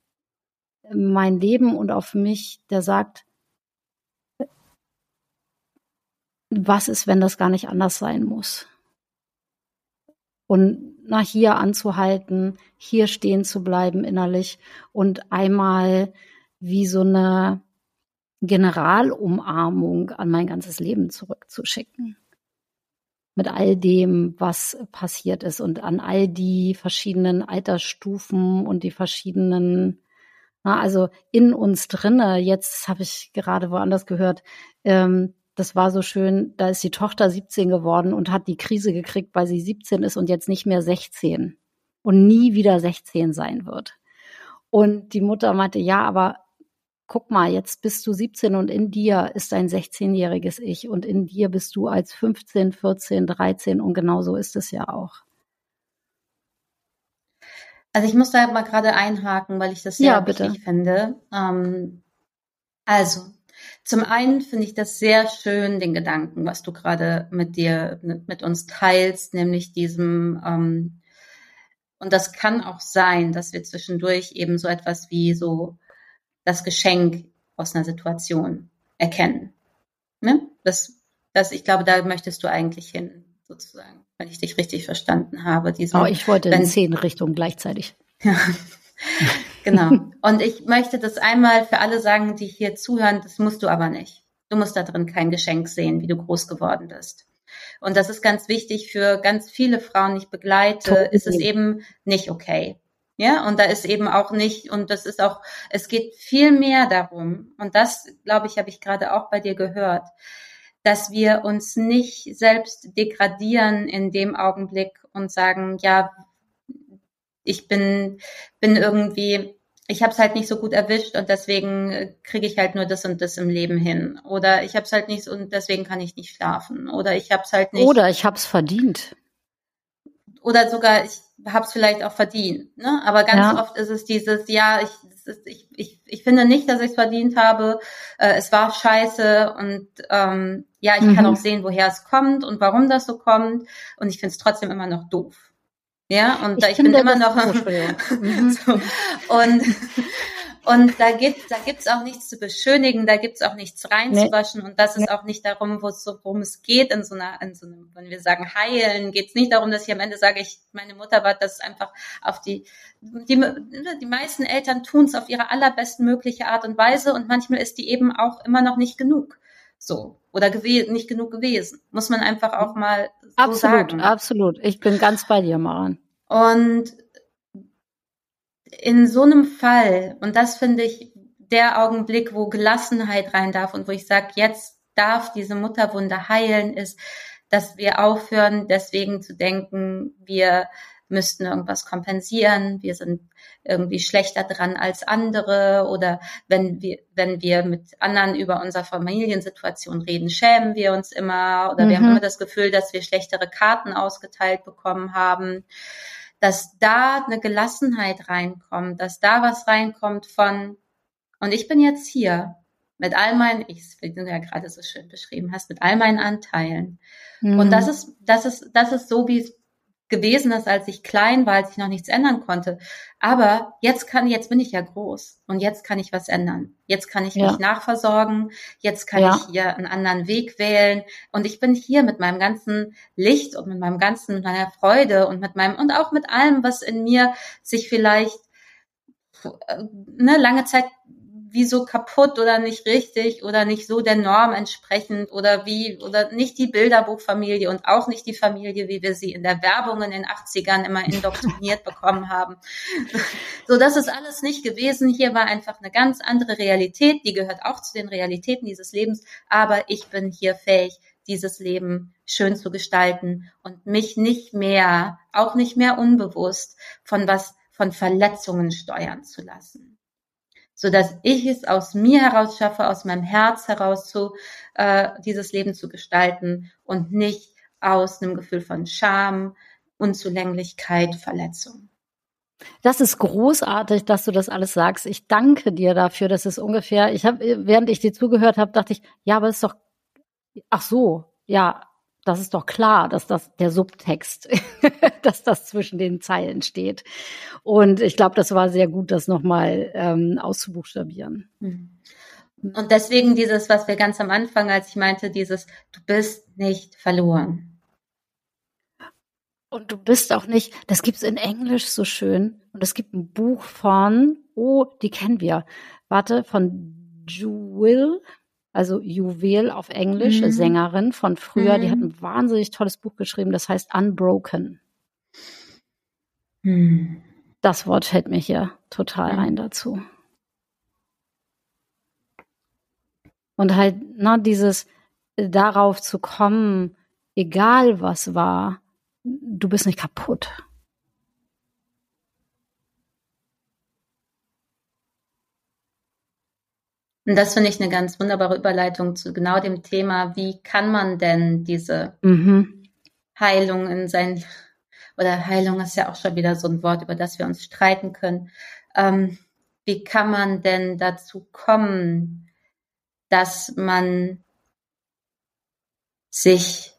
mein Leben und auf mich, der sagt, was ist, wenn das gar nicht anders sein muss? Und nach hier anzuhalten, hier stehen zu bleiben innerlich und einmal wie so eine Generalumarmung an mein ganzes Leben zurückzuschicken mit all dem, was passiert ist und an all die verschiedenen Altersstufen und die verschiedenen, na, also in uns drinne. Jetzt habe ich gerade woanders gehört, ähm, das war so schön, da ist die Tochter 17 geworden und hat die Krise gekriegt, weil sie 17 ist und jetzt nicht mehr 16 und nie wieder 16 sein wird. Und die Mutter meinte, ja, aber guck mal, jetzt bist du 17 und in dir ist ein 16-jähriges Ich und in dir bist du als 15, 14, 13 und genau so ist es ja auch. Also ich muss da mal gerade einhaken, weil ich das sehr ja, wichtig finde. Ähm, also zum einen finde ich das sehr schön, den Gedanken, was du gerade mit dir, mit, mit uns teilst, nämlich diesem, ähm, und das kann auch sein, dass wir zwischendurch eben so etwas wie so das Geschenk aus einer Situation erkennen. Ne? Das, das, ich glaube, da möchtest du eigentlich hin, sozusagen, wenn ich dich richtig verstanden habe. Diesen, oh, ich wollte in zehn Richtungen gleichzeitig. Ja, genau. Und ich möchte das einmal für alle sagen, die hier zuhören, das musst du aber nicht. Du musst da drin kein Geschenk sehen, wie du groß geworden bist. Und das ist ganz wichtig für ganz viele Frauen, die ich begleite, ist es eben nicht okay. Ja, und da ist eben auch nicht, und das ist auch, es geht viel mehr darum, und das, glaube ich, habe ich gerade auch bei dir gehört, dass wir uns nicht selbst degradieren in dem Augenblick und sagen, ja, ich bin, bin irgendwie, ich habe es halt nicht so gut erwischt und deswegen kriege ich halt nur das und das im Leben hin. Oder ich habe es halt nicht und deswegen kann ich nicht schlafen. Oder ich habe es halt nicht. Oder ich habe es verdient. Oder sogar, ich habe es vielleicht auch verdient. Ne? Aber ganz ja. oft ist es dieses, ja, ich, ich, ich, ich finde nicht, dass ich es verdient habe. Äh, es war scheiße und ähm, ja, ich mhm. kann auch sehen, woher es kommt und warum das so kommt. Und ich finde es trotzdem immer noch doof. Ja, und ich, ich bin immer noch mhm. so, und und da gibt da gibt's auch nichts zu beschönigen, da gibt's auch nichts reinzuwaschen nee. und das ist nee. auch nicht darum, wo es so, worum es geht in so einer, in so einem, wenn wir sagen heilen, geht's nicht darum, dass ich am Ende sage, ich meine Mutter war das einfach auf die die, die meisten Eltern tun's auf ihre allerbesten mögliche Art und Weise und manchmal ist die eben auch immer noch nicht genug. So. Oder nicht genug gewesen. Muss man einfach auch mal so absolut, sagen. Absolut, Ich bin ganz bei dir, Maren. Und in so einem Fall, und das finde ich der Augenblick, wo Gelassenheit rein darf und wo ich sage, jetzt darf diese Mutterwunde heilen, ist, dass wir aufhören, deswegen zu denken, wir müssten irgendwas kompensieren, wir sind irgendwie schlechter dran als andere oder wenn wir, wenn wir mit anderen über unsere Familiensituation reden, schämen wir uns immer oder mhm. wir haben mhm. immer das Gefühl, dass wir schlechtere Karten ausgeteilt bekommen haben dass da eine Gelassenheit reinkommt, dass da was reinkommt von, und ich bin jetzt hier mit all meinen Ichs, wie du ja gerade so schön beschrieben hast, mit all meinen Anteilen. Mhm. Und das ist, das ist, das ist so, wie es gewesen ist, als ich klein war, als ich noch nichts ändern konnte. Aber jetzt kann, jetzt bin ich ja groß und jetzt kann ich was ändern. Jetzt kann ich ja. mich nachversorgen. Jetzt kann ja. ich hier einen anderen Weg wählen. Und ich bin hier mit meinem ganzen Licht und mit meinem ganzen, mit meiner Freude und mit meinem, und auch mit allem, was in mir sich vielleicht, äh, ne, lange Zeit wie so kaputt oder nicht richtig oder nicht so der Norm entsprechend oder wie oder nicht die Bilderbuchfamilie und auch nicht die Familie, wie wir sie in der Werbung in den 80ern immer indoktriniert bekommen haben. So, das ist alles nicht gewesen. Hier war einfach eine ganz andere Realität, die gehört auch zu den Realitäten dieses Lebens, aber ich bin hier fähig, dieses Leben schön zu gestalten und mich nicht mehr, auch nicht mehr unbewusst von was, von Verletzungen steuern zu lassen so dass ich es aus mir heraus schaffe, aus meinem Herz heraus zu äh, dieses Leben zu gestalten und nicht aus einem Gefühl von Scham, Unzulänglichkeit, Verletzung. Das ist großartig, dass du das alles sagst. Ich danke dir dafür. Das ist ungefähr, ich habe, während ich dir zugehört habe, dachte ich, ja, aber das ist doch, ach so, ja, das ist doch klar, dass das der Subtext, dass das zwischen den Zeilen steht. Und ich glaube, das war sehr gut, das nochmal ähm, auszubuchstabieren. Mhm. Und deswegen dieses, was wir ganz am Anfang, als ich meinte, dieses, du bist nicht verloren. Und du bist auch nicht, das gibt's in Englisch so schön. Und es gibt ein Buch von, oh, die kennen wir. Warte, von Jewel, also Juwel auf Englisch, mhm. Sängerin von früher, mhm. die hat mhm. ein wahnsinnig tolles Buch geschrieben, das heißt Unbroken. Mhm. Das Wort fällt mir hier total ein dazu. Und halt, na, dieses äh, darauf zu kommen, egal was war, du bist nicht kaputt. Und das finde ich eine ganz wunderbare Überleitung zu genau dem Thema, wie kann man denn diese mhm. Heilung in sein, oder Heilung ist ja auch schon wieder so ein Wort, über das wir uns streiten können. Ähm, wie kann man denn dazu kommen, dass man sich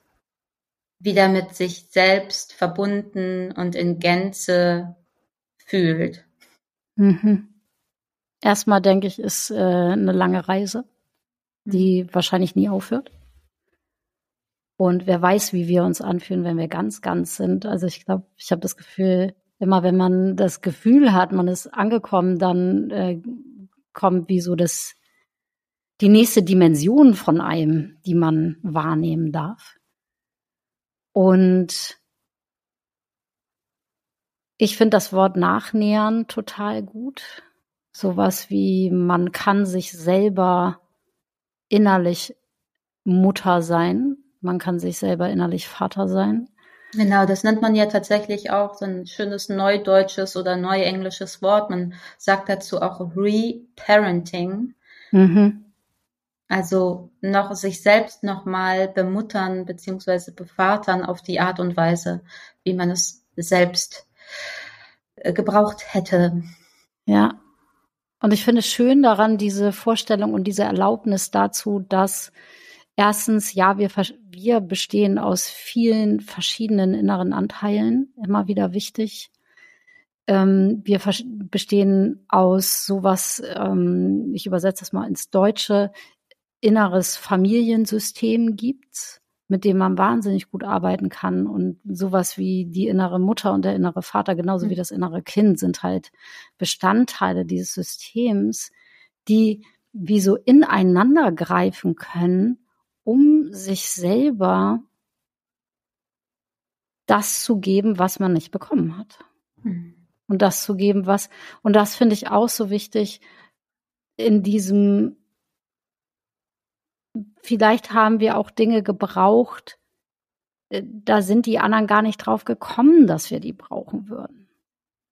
wieder mit sich selbst verbunden und in Gänze fühlt? Mhm. Erstmal denke ich, ist äh, eine lange Reise, die mhm. wahrscheinlich nie aufhört. Und wer weiß, wie wir uns anfühlen, wenn wir ganz, ganz sind. Also ich glaube, ich habe das Gefühl, immer wenn man das Gefühl hat, man ist angekommen, dann äh, kommt wie so das die nächste Dimension von einem, die man wahrnehmen darf. Und ich finde das Wort Nachnähern total gut sowas wie, man kann sich selber innerlich Mutter sein, man kann sich selber innerlich Vater sein. Genau, das nennt man ja tatsächlich auch so ein schönes neudeutsches oder neuenglisches Wort. Man sagt dazu auch Reparenting. Mhm. Also noch sich selbst nochmal bemuttern beziehungsweise bevatern auf die Art und Weise, wie man es selbst äh, gebraucht hätte. Ja, Und ich finde schön daran diese Vorstellung und diese Erlaubnis dazu, dass erstens, ja, wir, wir bestehen aus vielen verschiedenen inneren Anteilen, immer wieder wichtig. Ähm, wir bestehen aus sowas, ähm, ich übersetze das mal ins Deutsche, inneres Familiensystem gibt's, mit dem man wahnsinnig gut arbeiten kann. Und sowas wie die innere Mutter und der innere Vater, genauso wie das innere Kind, sind halt Bestandteile dieses Systems, die wie so ineinander greifen können, um sich selber das zu geben, was man nicht bekommen hat. Mhm und das zu geben, was, und das finde ich auch so wichtig in diesem, vielleicht haben wir auch Dinge gebraucht, äh, da sind die anderen gar nicht drauf gekommen, dass wir die brauchen würden.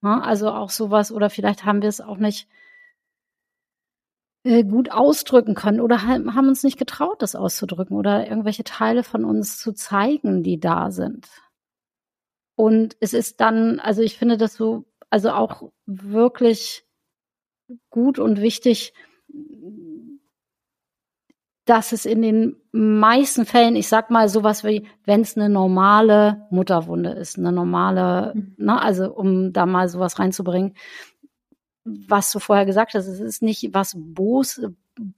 Ja, also auch sowas, oder vielleicht haben wir es auch nicht äh, gut ausdrücken können oder haben uns nicht getraut, das auszudrücken oder irgendwelche Teile von uns zu zeigen, die da sind. Und es ist dann, also ich finde das so also auch wirklich gut und wichtig, dass es in den meisten Fällen, ich sag mal sowas wie, wenn es eine normale Mutterwunde ist, eine normale, mhm. ne, also um da mal sowas reinzubringen, was du vorher gesagt hast, es ist nicht was Bos,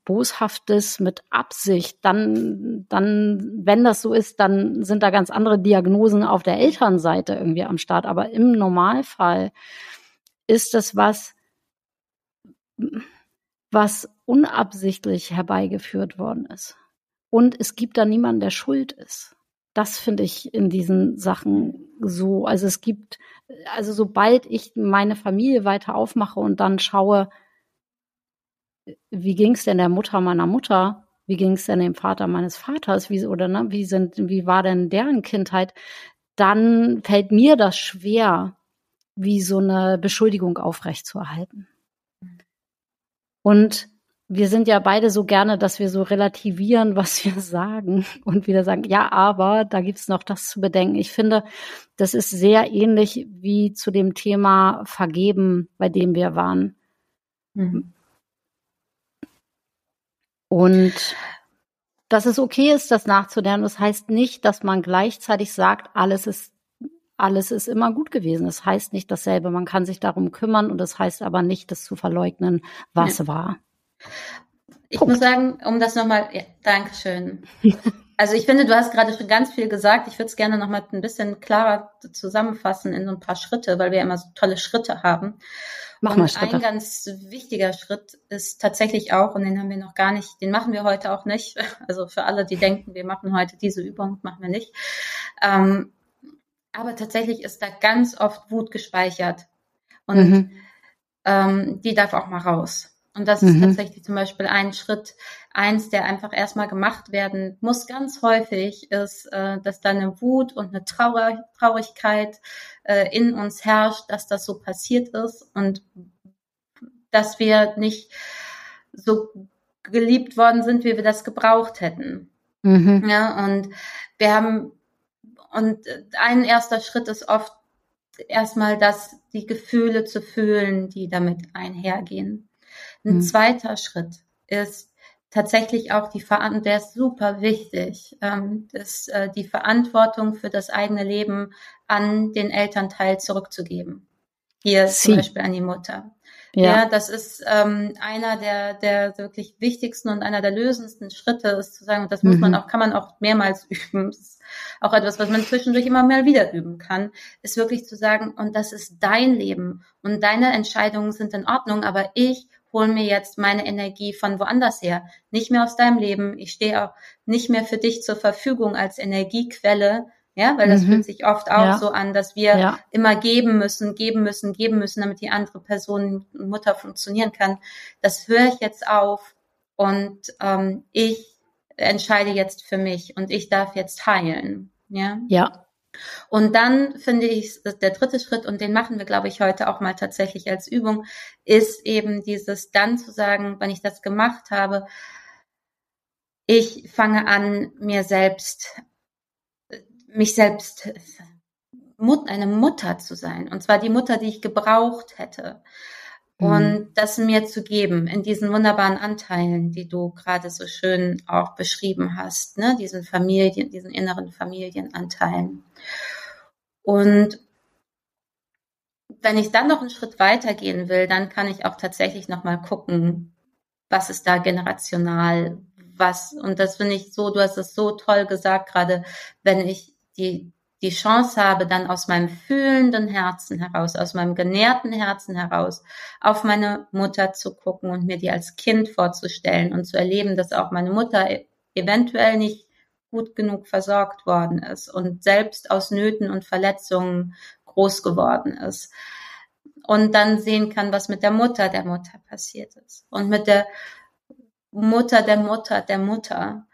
Boshaftes mit Absicht, dann, dann, wenn das so ist, dann sind da ganz andere Diagnosen auf der Elternseite irgendwie am Start. Aber im Normalfall ist das was, was unabsichtlich herbeigeführt worden ist. Und es gibt da niemanden, der schuld ist. Das finde ich in diesen Sachen so. Also es gibt, also sobald ich meine Familie weiter aufmache und dann schaue, wie ging es denn der Mutter meiner Mutter? Wie ging es denn dem Vater meines Vaters? Wie, oder ne, wie sind, wie war denn deren Kindheit? Dann fällt mir das schwer, wie so eine Beschuldigung aufrechtzuerhalten. Und wir sind ja beide so gerne, dass wir so relativieren, was wir sagen und wieder sagen, ja, aber da gibt's noch das zu bedenken. Ich finde, das ist sehr ähnlich wie zu dem Thema Vergeben, bei dem wir waren. Mhm. Und dass es okay ist, das nachzulernen, das heißt nicht, dass man gleichzeitig sagt, alles ist alles ist immer gut gewesen. Das heißt nicht dasselbe. Man kann sich darum kümmern und das heißt aber nicht, das zu verleugnen, was ja. war. Ich Punkt. muss sagen, um das nochmal, ja, Dankeschön. Also ich finde, du hast gerade schon ganz viel gesagt. Ich würde es gerne nochmal ein bisschen klarer zusammenfassen in so ein paar Schritte, weil wir immer so tolle Schritte haben. Machen wir Schritte. Ein ganz wichtiger Schritt ist tatsächlich auch, und den haben wir noch gar nicht, den machen wir heute auch nicht. Also für alle, die denken, wir machen heute diese Übung, machen wir nicht. Ähm, aber tatsächlich ist da ganz oft Wut gespeichert. Und mhm. ähm, die darf auch mal raus. Und das ist mhm. tatsächlich zum Beispiel ein Schritt, eins, der einfach erstmal gemacht werden muss, ganz häufig, ist, äh, dass da eine Wut und eine Trauer Traurigkeit äh, in uns herrscht, dass das so passiert ist und dass wir nicht so geliebt worden sind, wie wir das gebraucht hätten. Mhm. Ja, und wir haben und ein erster Schritt ist oft erstmal das, die Gefühle zu fühlen, die damit einhergehen. Ein mhm. zweiter Schritt ist tatsächlich auch die Verantwortung, der ist super wichtig, ähm, ist äh, die Verantwortung für das eigene Leben an den Elternteil zurückzugeben. Hier Sie. zum Beispiel an die Mutter. Ja, ja das ist ähm, einer der, der wirklich wichtigsten und einer der lösendsten Schritte, ist zu sagen, und das muss mhm. man auch, kann man auch mehrmals üben. Das ist auch etwas, was man zwischendurch immer mehr wieder üben kann, ist wirklich zu sagen, und das ist dein Leben und deine Entscheidungen sind in Ordnung, aber ich hole mir jetzt meine Energie von woanders her, nicht mehr aus deinem Leben. Ich stehe auch nicht mehr für dich zur Verfügung als Energiequelle, ja, weil das mhm. fühlt sich oft auch ja. so an, dass wir ja. immer geben müssen, geben müssen, geben müssen, damit die andere Person, Mutter funktionieren kann. Das höre ich jetzt auf und ähm, ich entscheide jetzt für mich und ich darf jetzt heilen. Ja. Ja. Und dann finde ich, der dritte Schritt, und den machen wir, glaube ich, heute auch mal tatsächlich als Übung, ist eben dieses dann zu sagen, wenn ich das gemacht habe, ich fange an, mir selbst mich selbst Mut, eine Mutter zu sein. Und zwar die Mutter, die ich gebraucht hätte. Mhm. Und das mir zu geben in diesen wunderbaren Anteilen, die du gerade so schön auch beschrieben hast, ne, diesen Familien, diesen inneren Familienanteilen. Und wenn ich dann noch einen Schritt weitergehen will, dann kann ich auch tatsächlich noch mal gucken, was ist da generational, was, und das finde ich so, du hast es so toll gesagt, gerade wenn ich die, die Chance habe, dann aus meinem fühlenden Herzen heraus, aus meinem genährten Herzen heraus, auf meine Mutter zu gucken und mir die als Kind vorzustellen und zu erleben, dass auch meine Mutter e-, eventuell nicht gut genug versorgt worden ist und selbst aus Nöten und Verletzungen groß geworden ist. Und dann sehen kann, was mit der Mutter der Mutter passiert ist. Und mit der Mutter der Mutter der Mutter.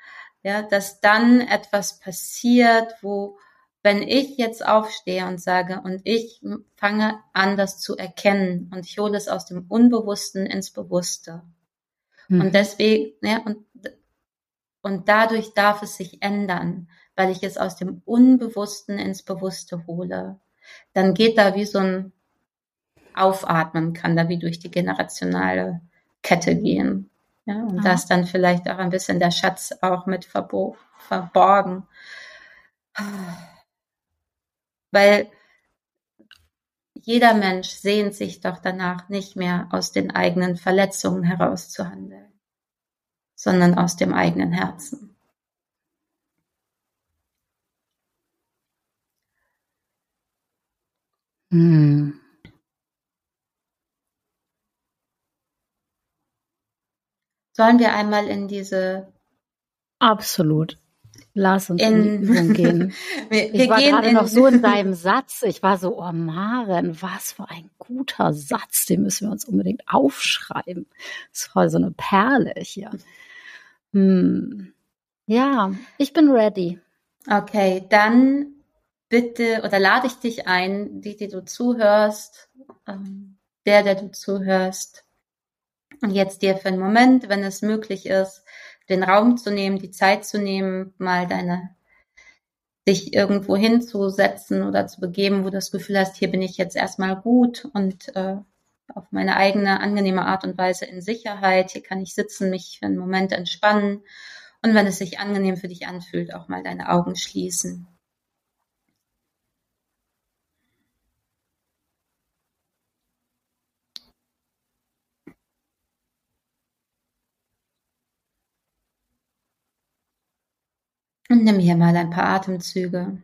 Ja, dass dann etwas passiert, wo, wenn ich jetzt aufstehe und sage, und ich fange an, das zu erkennen, und ich hole es aus dem Unbewussten ins Bewusste. Mhm. Und deswegen, ja, und, und dadurch darf es sich ändern, weil ich es aus dem Unbewussten ins Bewusste hole dann geht da wie so ein Aufatmen, kann da wie durch die generationale Kette gehen. Ja, und ja. da ist dann vielleicht auch ein bisschen der Schatz auch mit verborgen. Weil jeder Mensch sehnt sich doch danach nicht mehr aus den eigenen Verletzungen heraus zu handeln, sondern aus dem eigenen Herzen. Hm. Sollen wir einmal in diese Absolut. Lass uns in, in die Übung gehen. wir, ich war gerade noch so in deinem Satz. Ich war so, oh Maren, was für ein guter Satz. Den müssen wir uns unbedingt aufschreiben. Das voll so eine Perle hier. Hm. Ja, ich bin ready. Okay, dann bitte oder lade ich dich ein, die, die du zuhörst, ähm, der, der du zuhörst, und jetzt dir für einen Moment, wenn es möglich ist, den Raum zu nehmen, die Zeit zu nehmen, mal deine dich irgendwo hinzusetzen oder zu begeben, wo du das Gefühl hast, hier bin ich jetzt erstmal gut und äh, auf meine eigene angenehme Art und Weise in Sicherheit. Hier kann ich sitzen, mich für einen Moment entspannen und wenn es sich angenehm für dich anfühlt, auch mal deine Augen schließen. Und nimm hier mal ein paar Atemzüge.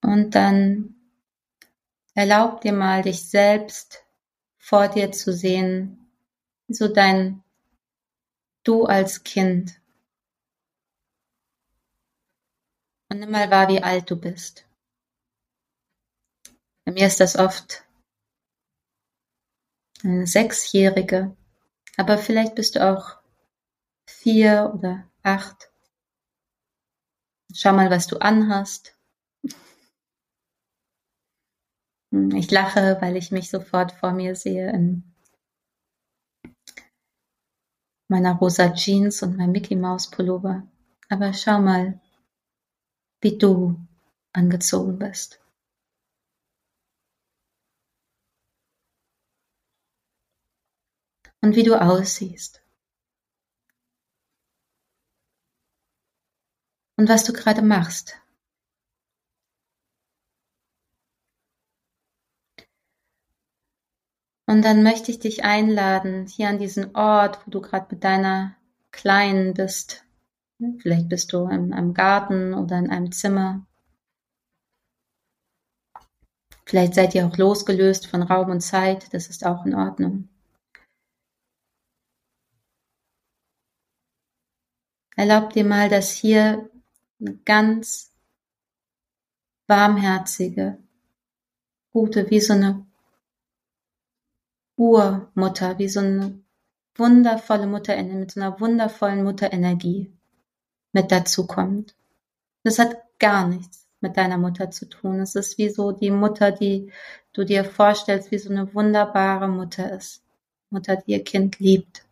Und dann erlaub dir mal, dich selbst vor dir zu sehen, so dein Du als Kind. Und nimm mal wahr, wie alt du bist. Bei mir ist das oft eine Sechsjährige, aber vielleicht bist du auch vier oder acht. Schau mal, was du anhast. Ich lache, weil ich mich sofort vor mir sehe in meiner rosa Jeans und meinem Mickey Maus Pullover. Aber schau mal, wie du angezogen bist. Und wie du aussiehst. Und was du gerade machst. Und dann möchte ich dich einladen, hier an diesen Ort, wo du gerade mit deiner Kleinen bist. Vielleicht bist du in einem Garten oder in einem Zimmer. Vielleicht seid ihr auch losgelöst von Raum und Zeit, das ist auch in Ordnung. Erlaub dir mal, dass hier eine ganz warmherzige, gute, wie so eine Urmutter, wie so eine wundervolle Mutter mit so einer wundervollen Mutterenergie mit dazu kommt. Das hat gar nichts mit deiner Mutter zu tun. Es ist wie so die Mutter, die du dir vorstellst, wie so eine wunderbare Mutter ist. Mutter, die ihr Kind liebt.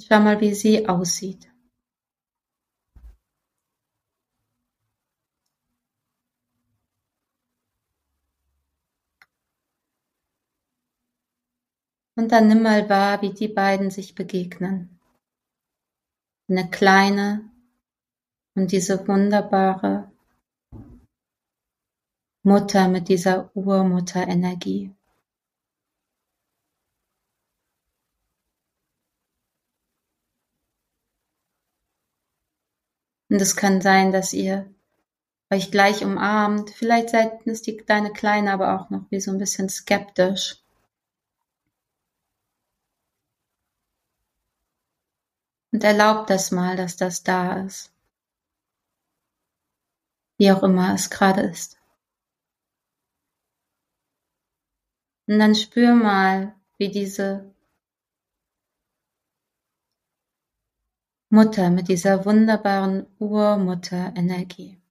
Schau mal, wie sie aussieht. Und dann nimm mal wahr, wie die beiden sich begegnen. Eine kleine und diese wunderbare Mutter mit dieser Urmutterenergie. Und es kann sein, dass ihr euch gleich umarmt. Vielleicht seid ist die deine Kleine aber auch noch wie so ein bisschen skeptisch. Und erlaubt das mal, dass das da ist. Wie auch immer es gerade ist. Und dann spür mal, wie diese Mutter mit dieser wunderbaren Urmutter-Energie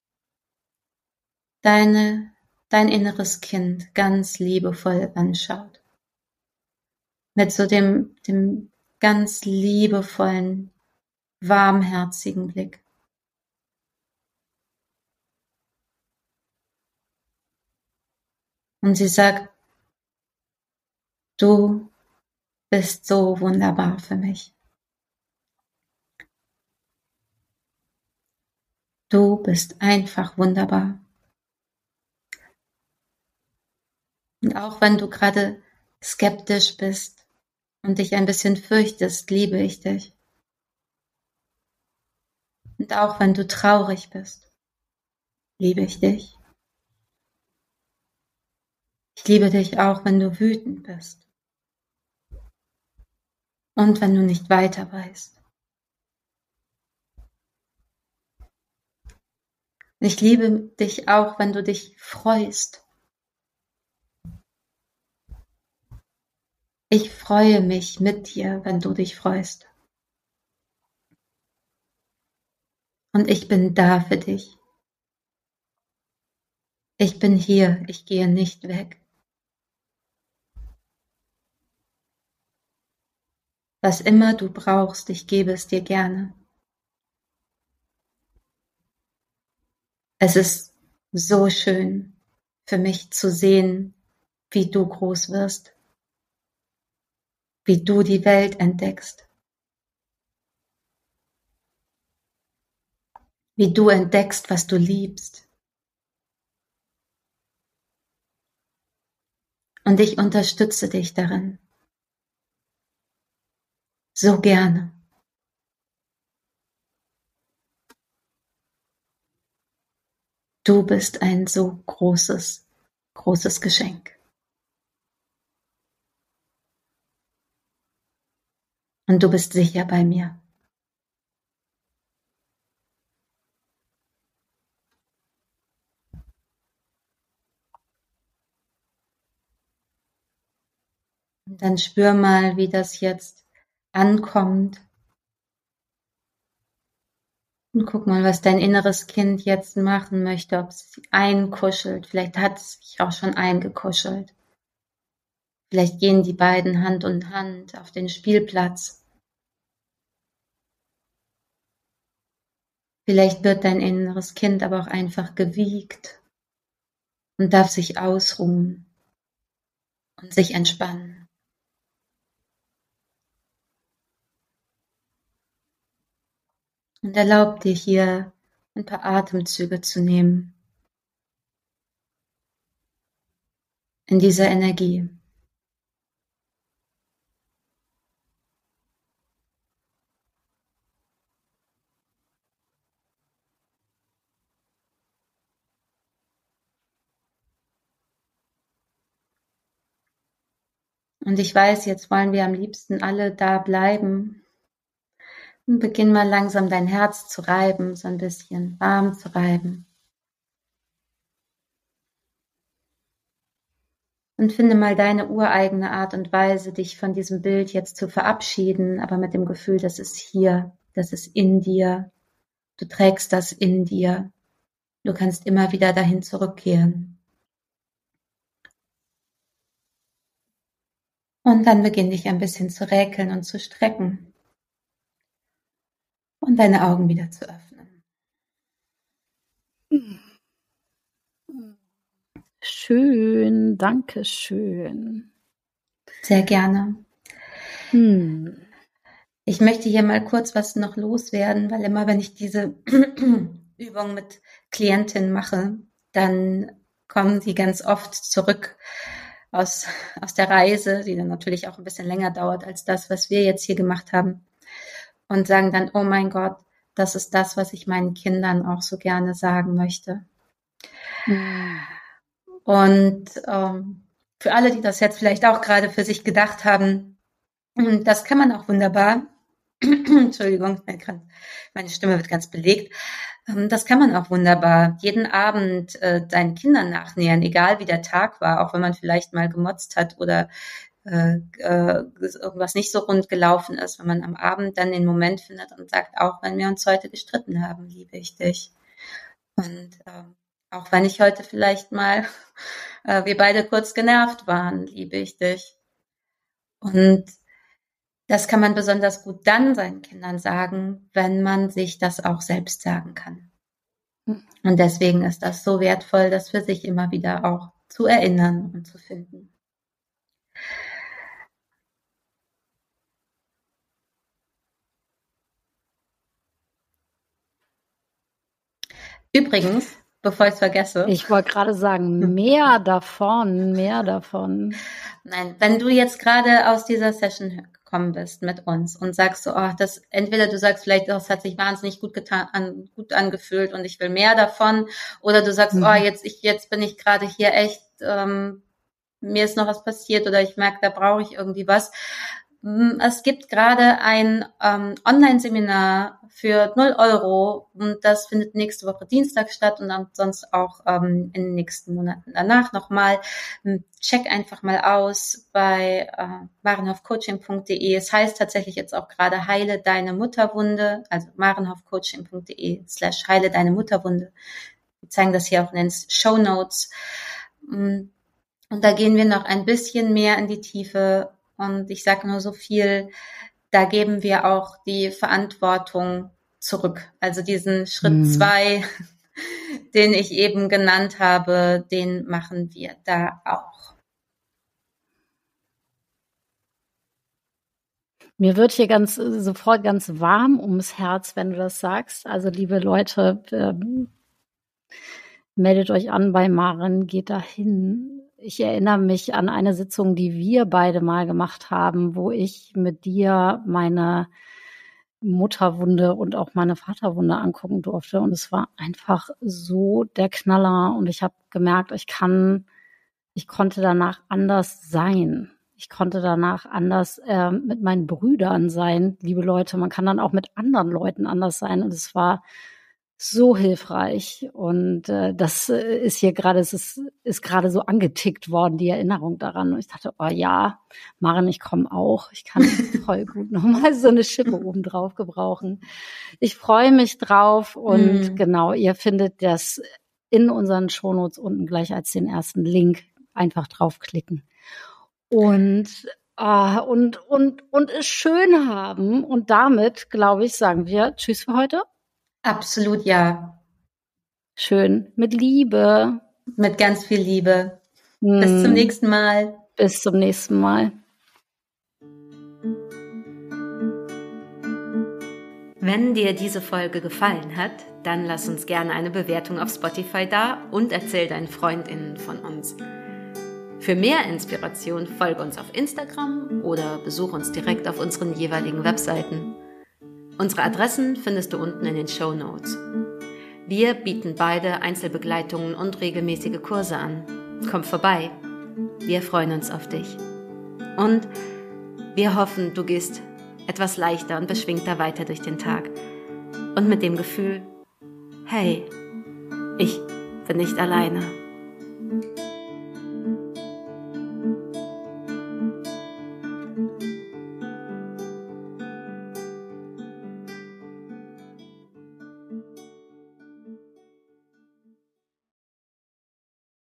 deine, dein inneres Kind ganz liebevoll anschaut. Mit so dem, dem ganz liebevollen, warmherzigen Blick. Und sie sagt, du bist so wunderbar für mich. Du bist einfach wunderbar. Und auch wenn du gerade skeptisch bist und dich ein bisschen fürchtest, liebe ich dich. Und auch wenn du traurig bist, liebe ich dich. Ich liebe dich auch, wenn du wütend bist. Und wenn du nicht weiter weißt. Ich liebe dich auch, wenn du dich freust. Ich freue mich mit dir, wenn du dich freust. Und ich bin da für dich. Ich bin hier, ich gehe nicht weg. Was immer du brauchst, ich gebe es dir gerne. Es ist so schön für mich zu sehen, wie du groß wirst, wie du die Welt entdeckst, wie du entdeckst, was du liebst. Und ich unterstütze dich darin. So gerne. Du bist ein so großes, großes Geschenk. Und du bist sicher bei mir. Und dann spür mal, wie das jetzt ankommt und guck mal, was dein inneres Kind jetzt machen möchte, ob es sich einkuschelt. Vielleicht hat es sich auch schon eingekuschelt. Vielleicht gehen die beiden Hand in Hand auf den Spielplatz. Vielleicht wird dein inneres Kind aber auch einfach gewiegt und darf sich ausruhen und sich entspannen. Und erlaub dir hier ein paar Atemzüge zu nehmen. In dieser Energie. Und ich weiß, jetzt wollen wir am liebsten alle da bleiben, und beginn mal langsam dein Herz zu reiben, so ein bisschen warm zu reiben. Und finde mal deine ureigene Art und Weise, dich von diesem Bild jetzt zu verabschieden, aber mit dem Gefühl, das ist hier, das ist in dir. Du trägst das in dir. Du kannst immer wieder dahin zurückkehren. Und dann beginn dich ein bisschen zu räkeln und zu strecken. Und deine Augen wieder zu öffnen. Schön, danke schön. Sehr gerne. Hm. Ich möchte hier mal kurz was noch loswerden, weil immer wenn ich diese Übung mit Klientinnen mache, dann kommen sie ganz oft zurück aus, aus der Reise, die dann natürlich auch ein bisschen länger dauert als das, was wir jetzt hier gemacht haben. Und sagen dann, oh mein Gott, das ist das, was ich meinen Kindern auch so gerne sagen möchte. Und ähm, für alle, die das jetzt vielleicht auch gerade für sich gedacht haben, das kann man auch wunderbar. Entschuldigung, meine Stimme wird ganz belegt. Ähm, das kann man auch wunderbar jeden Abend äh, seinen Kindern nachnähern, egal wie der Tag war, auch wenn man vielleicht mal gemotzt hat oder äh, äh, irgendwas nicht so rund gelaufen ist, wenn man am Abend dann den Moment findet und sagt, auch wenn wir uns heute gestritten haben, liebe ich dich. Und äh, auch wenn ich heute vielleicht mal, äh, wir beide kurz genervt waren, liebe ich dich. Und das kann man besonders gut dann seinen Kindern sagen, wenn man sich das auch selbst sagen kann. Hm. Und deswegen ist das so wertvoll, das für sich immer wieder auch zu erinnern und zu finden. Übrigens, bevor ich es vergesse. Ich wollte gerade sagen, mehr davon, mehr davon. Nein, wenn du jetzt gerade aus dieser Session gekommen bist mit uns und sagst so, oh, das, entweder du sagst vielleicht, das hat sich wahnsinnig gut getan, an, gut angefühlt und ich will mehr davon, oder du sagst, mhm. oh, jetzt, ich, jetzt bin ich gerade hier echt, ähm, mir ist noch was passiert oder ich merke, da brauche ich irgendwie was. Mm, es gibt gerade ein ähm, Online-Seminar für 0 Euro und das findet nächste Woche Dienstag statt und sonst auch ähm, in den nächsten Monaten danach nochmal. Mm, check einfach mal aus bei äh, marenhoffcoaching.de. Es heißt tatsächlich jetzt auch gerade Heile deine Mutterwunde, also marenhoffcoaching.de slash Heile deine Mutterwunde. Wir zeigen das hier auch in den Show Notes. Mm, und da gehen wir noch ein bisschen mehr in die Tiefe und ich sage nur so viel, da geben wir auch die Verantwortung zurück. Also diesen Schritt mhm. zwei, den ich eben genannt habe, den machen wir da auch. Mir wird hier ganz sofort ganz warm ums Herz, wenn du das sagst. Also liebe Leute, äh, meldet euch an bei Maren, geht dahin ich erinnere mich an eine Sitzung, die wir beide mal gemacht haben, wo ich mit dir meine Mutterwunde und auch meine Vaterwunde angucken durfte. Und es war einfach so der Knaller. Und ich habe gemerkt, ich kann, ich konnte danach anders sein. Ich konnte danach anders äh, mit meinen Brüdern sein. Liebe Leute, man kann dann auch mit anderen Leuten anders sein. Und es war so hilfreich. Und äh, das äh, ist hier gerade, es ist, ist gerade so angetickt worden, die Erinnerung daran. Und ich dachte, oh ja, Maren, ich komme auch. Ich kann voll gut nochmal so eine Schippe oben drauf gebrauchen. Ich freue mich drauf und mm. genau, ihr findet das in unseren Shownotes unten gleich als den ersten Link. Einfach draufklicken. Und Uh, und, und, und es schön haben. Und damit, glaube ich, sagen wir Tschüss für heute. Absolut ja. Schön. Mit Liebe. Mit ganz viel Liebe. Hm. Bis zum hm. nächsten Mal. Bis zum nächsten Mal. Wenn dir diese Folge gefallen hat, dann lass uns gerne eine Bewertung auf Spotify da und erzähl deinen FreundInnen von uns. Für mehr Inspiration folge uns auf Instagram oder besuch uns direkt auf unseren jeweiligen Webseiten. Unsere Adressen findest du unten in den Show Notes. Wir bieten beide Einzelbegleitungen und regelmäßige Kurse an. Komm vorbei. Wir freuen uns auf dich. Und wir hoffen, du gehst etwas leichter und beschwingter weiter durch den Tag. Und mit dem Gefühl, hey, ich bin nicht alleine.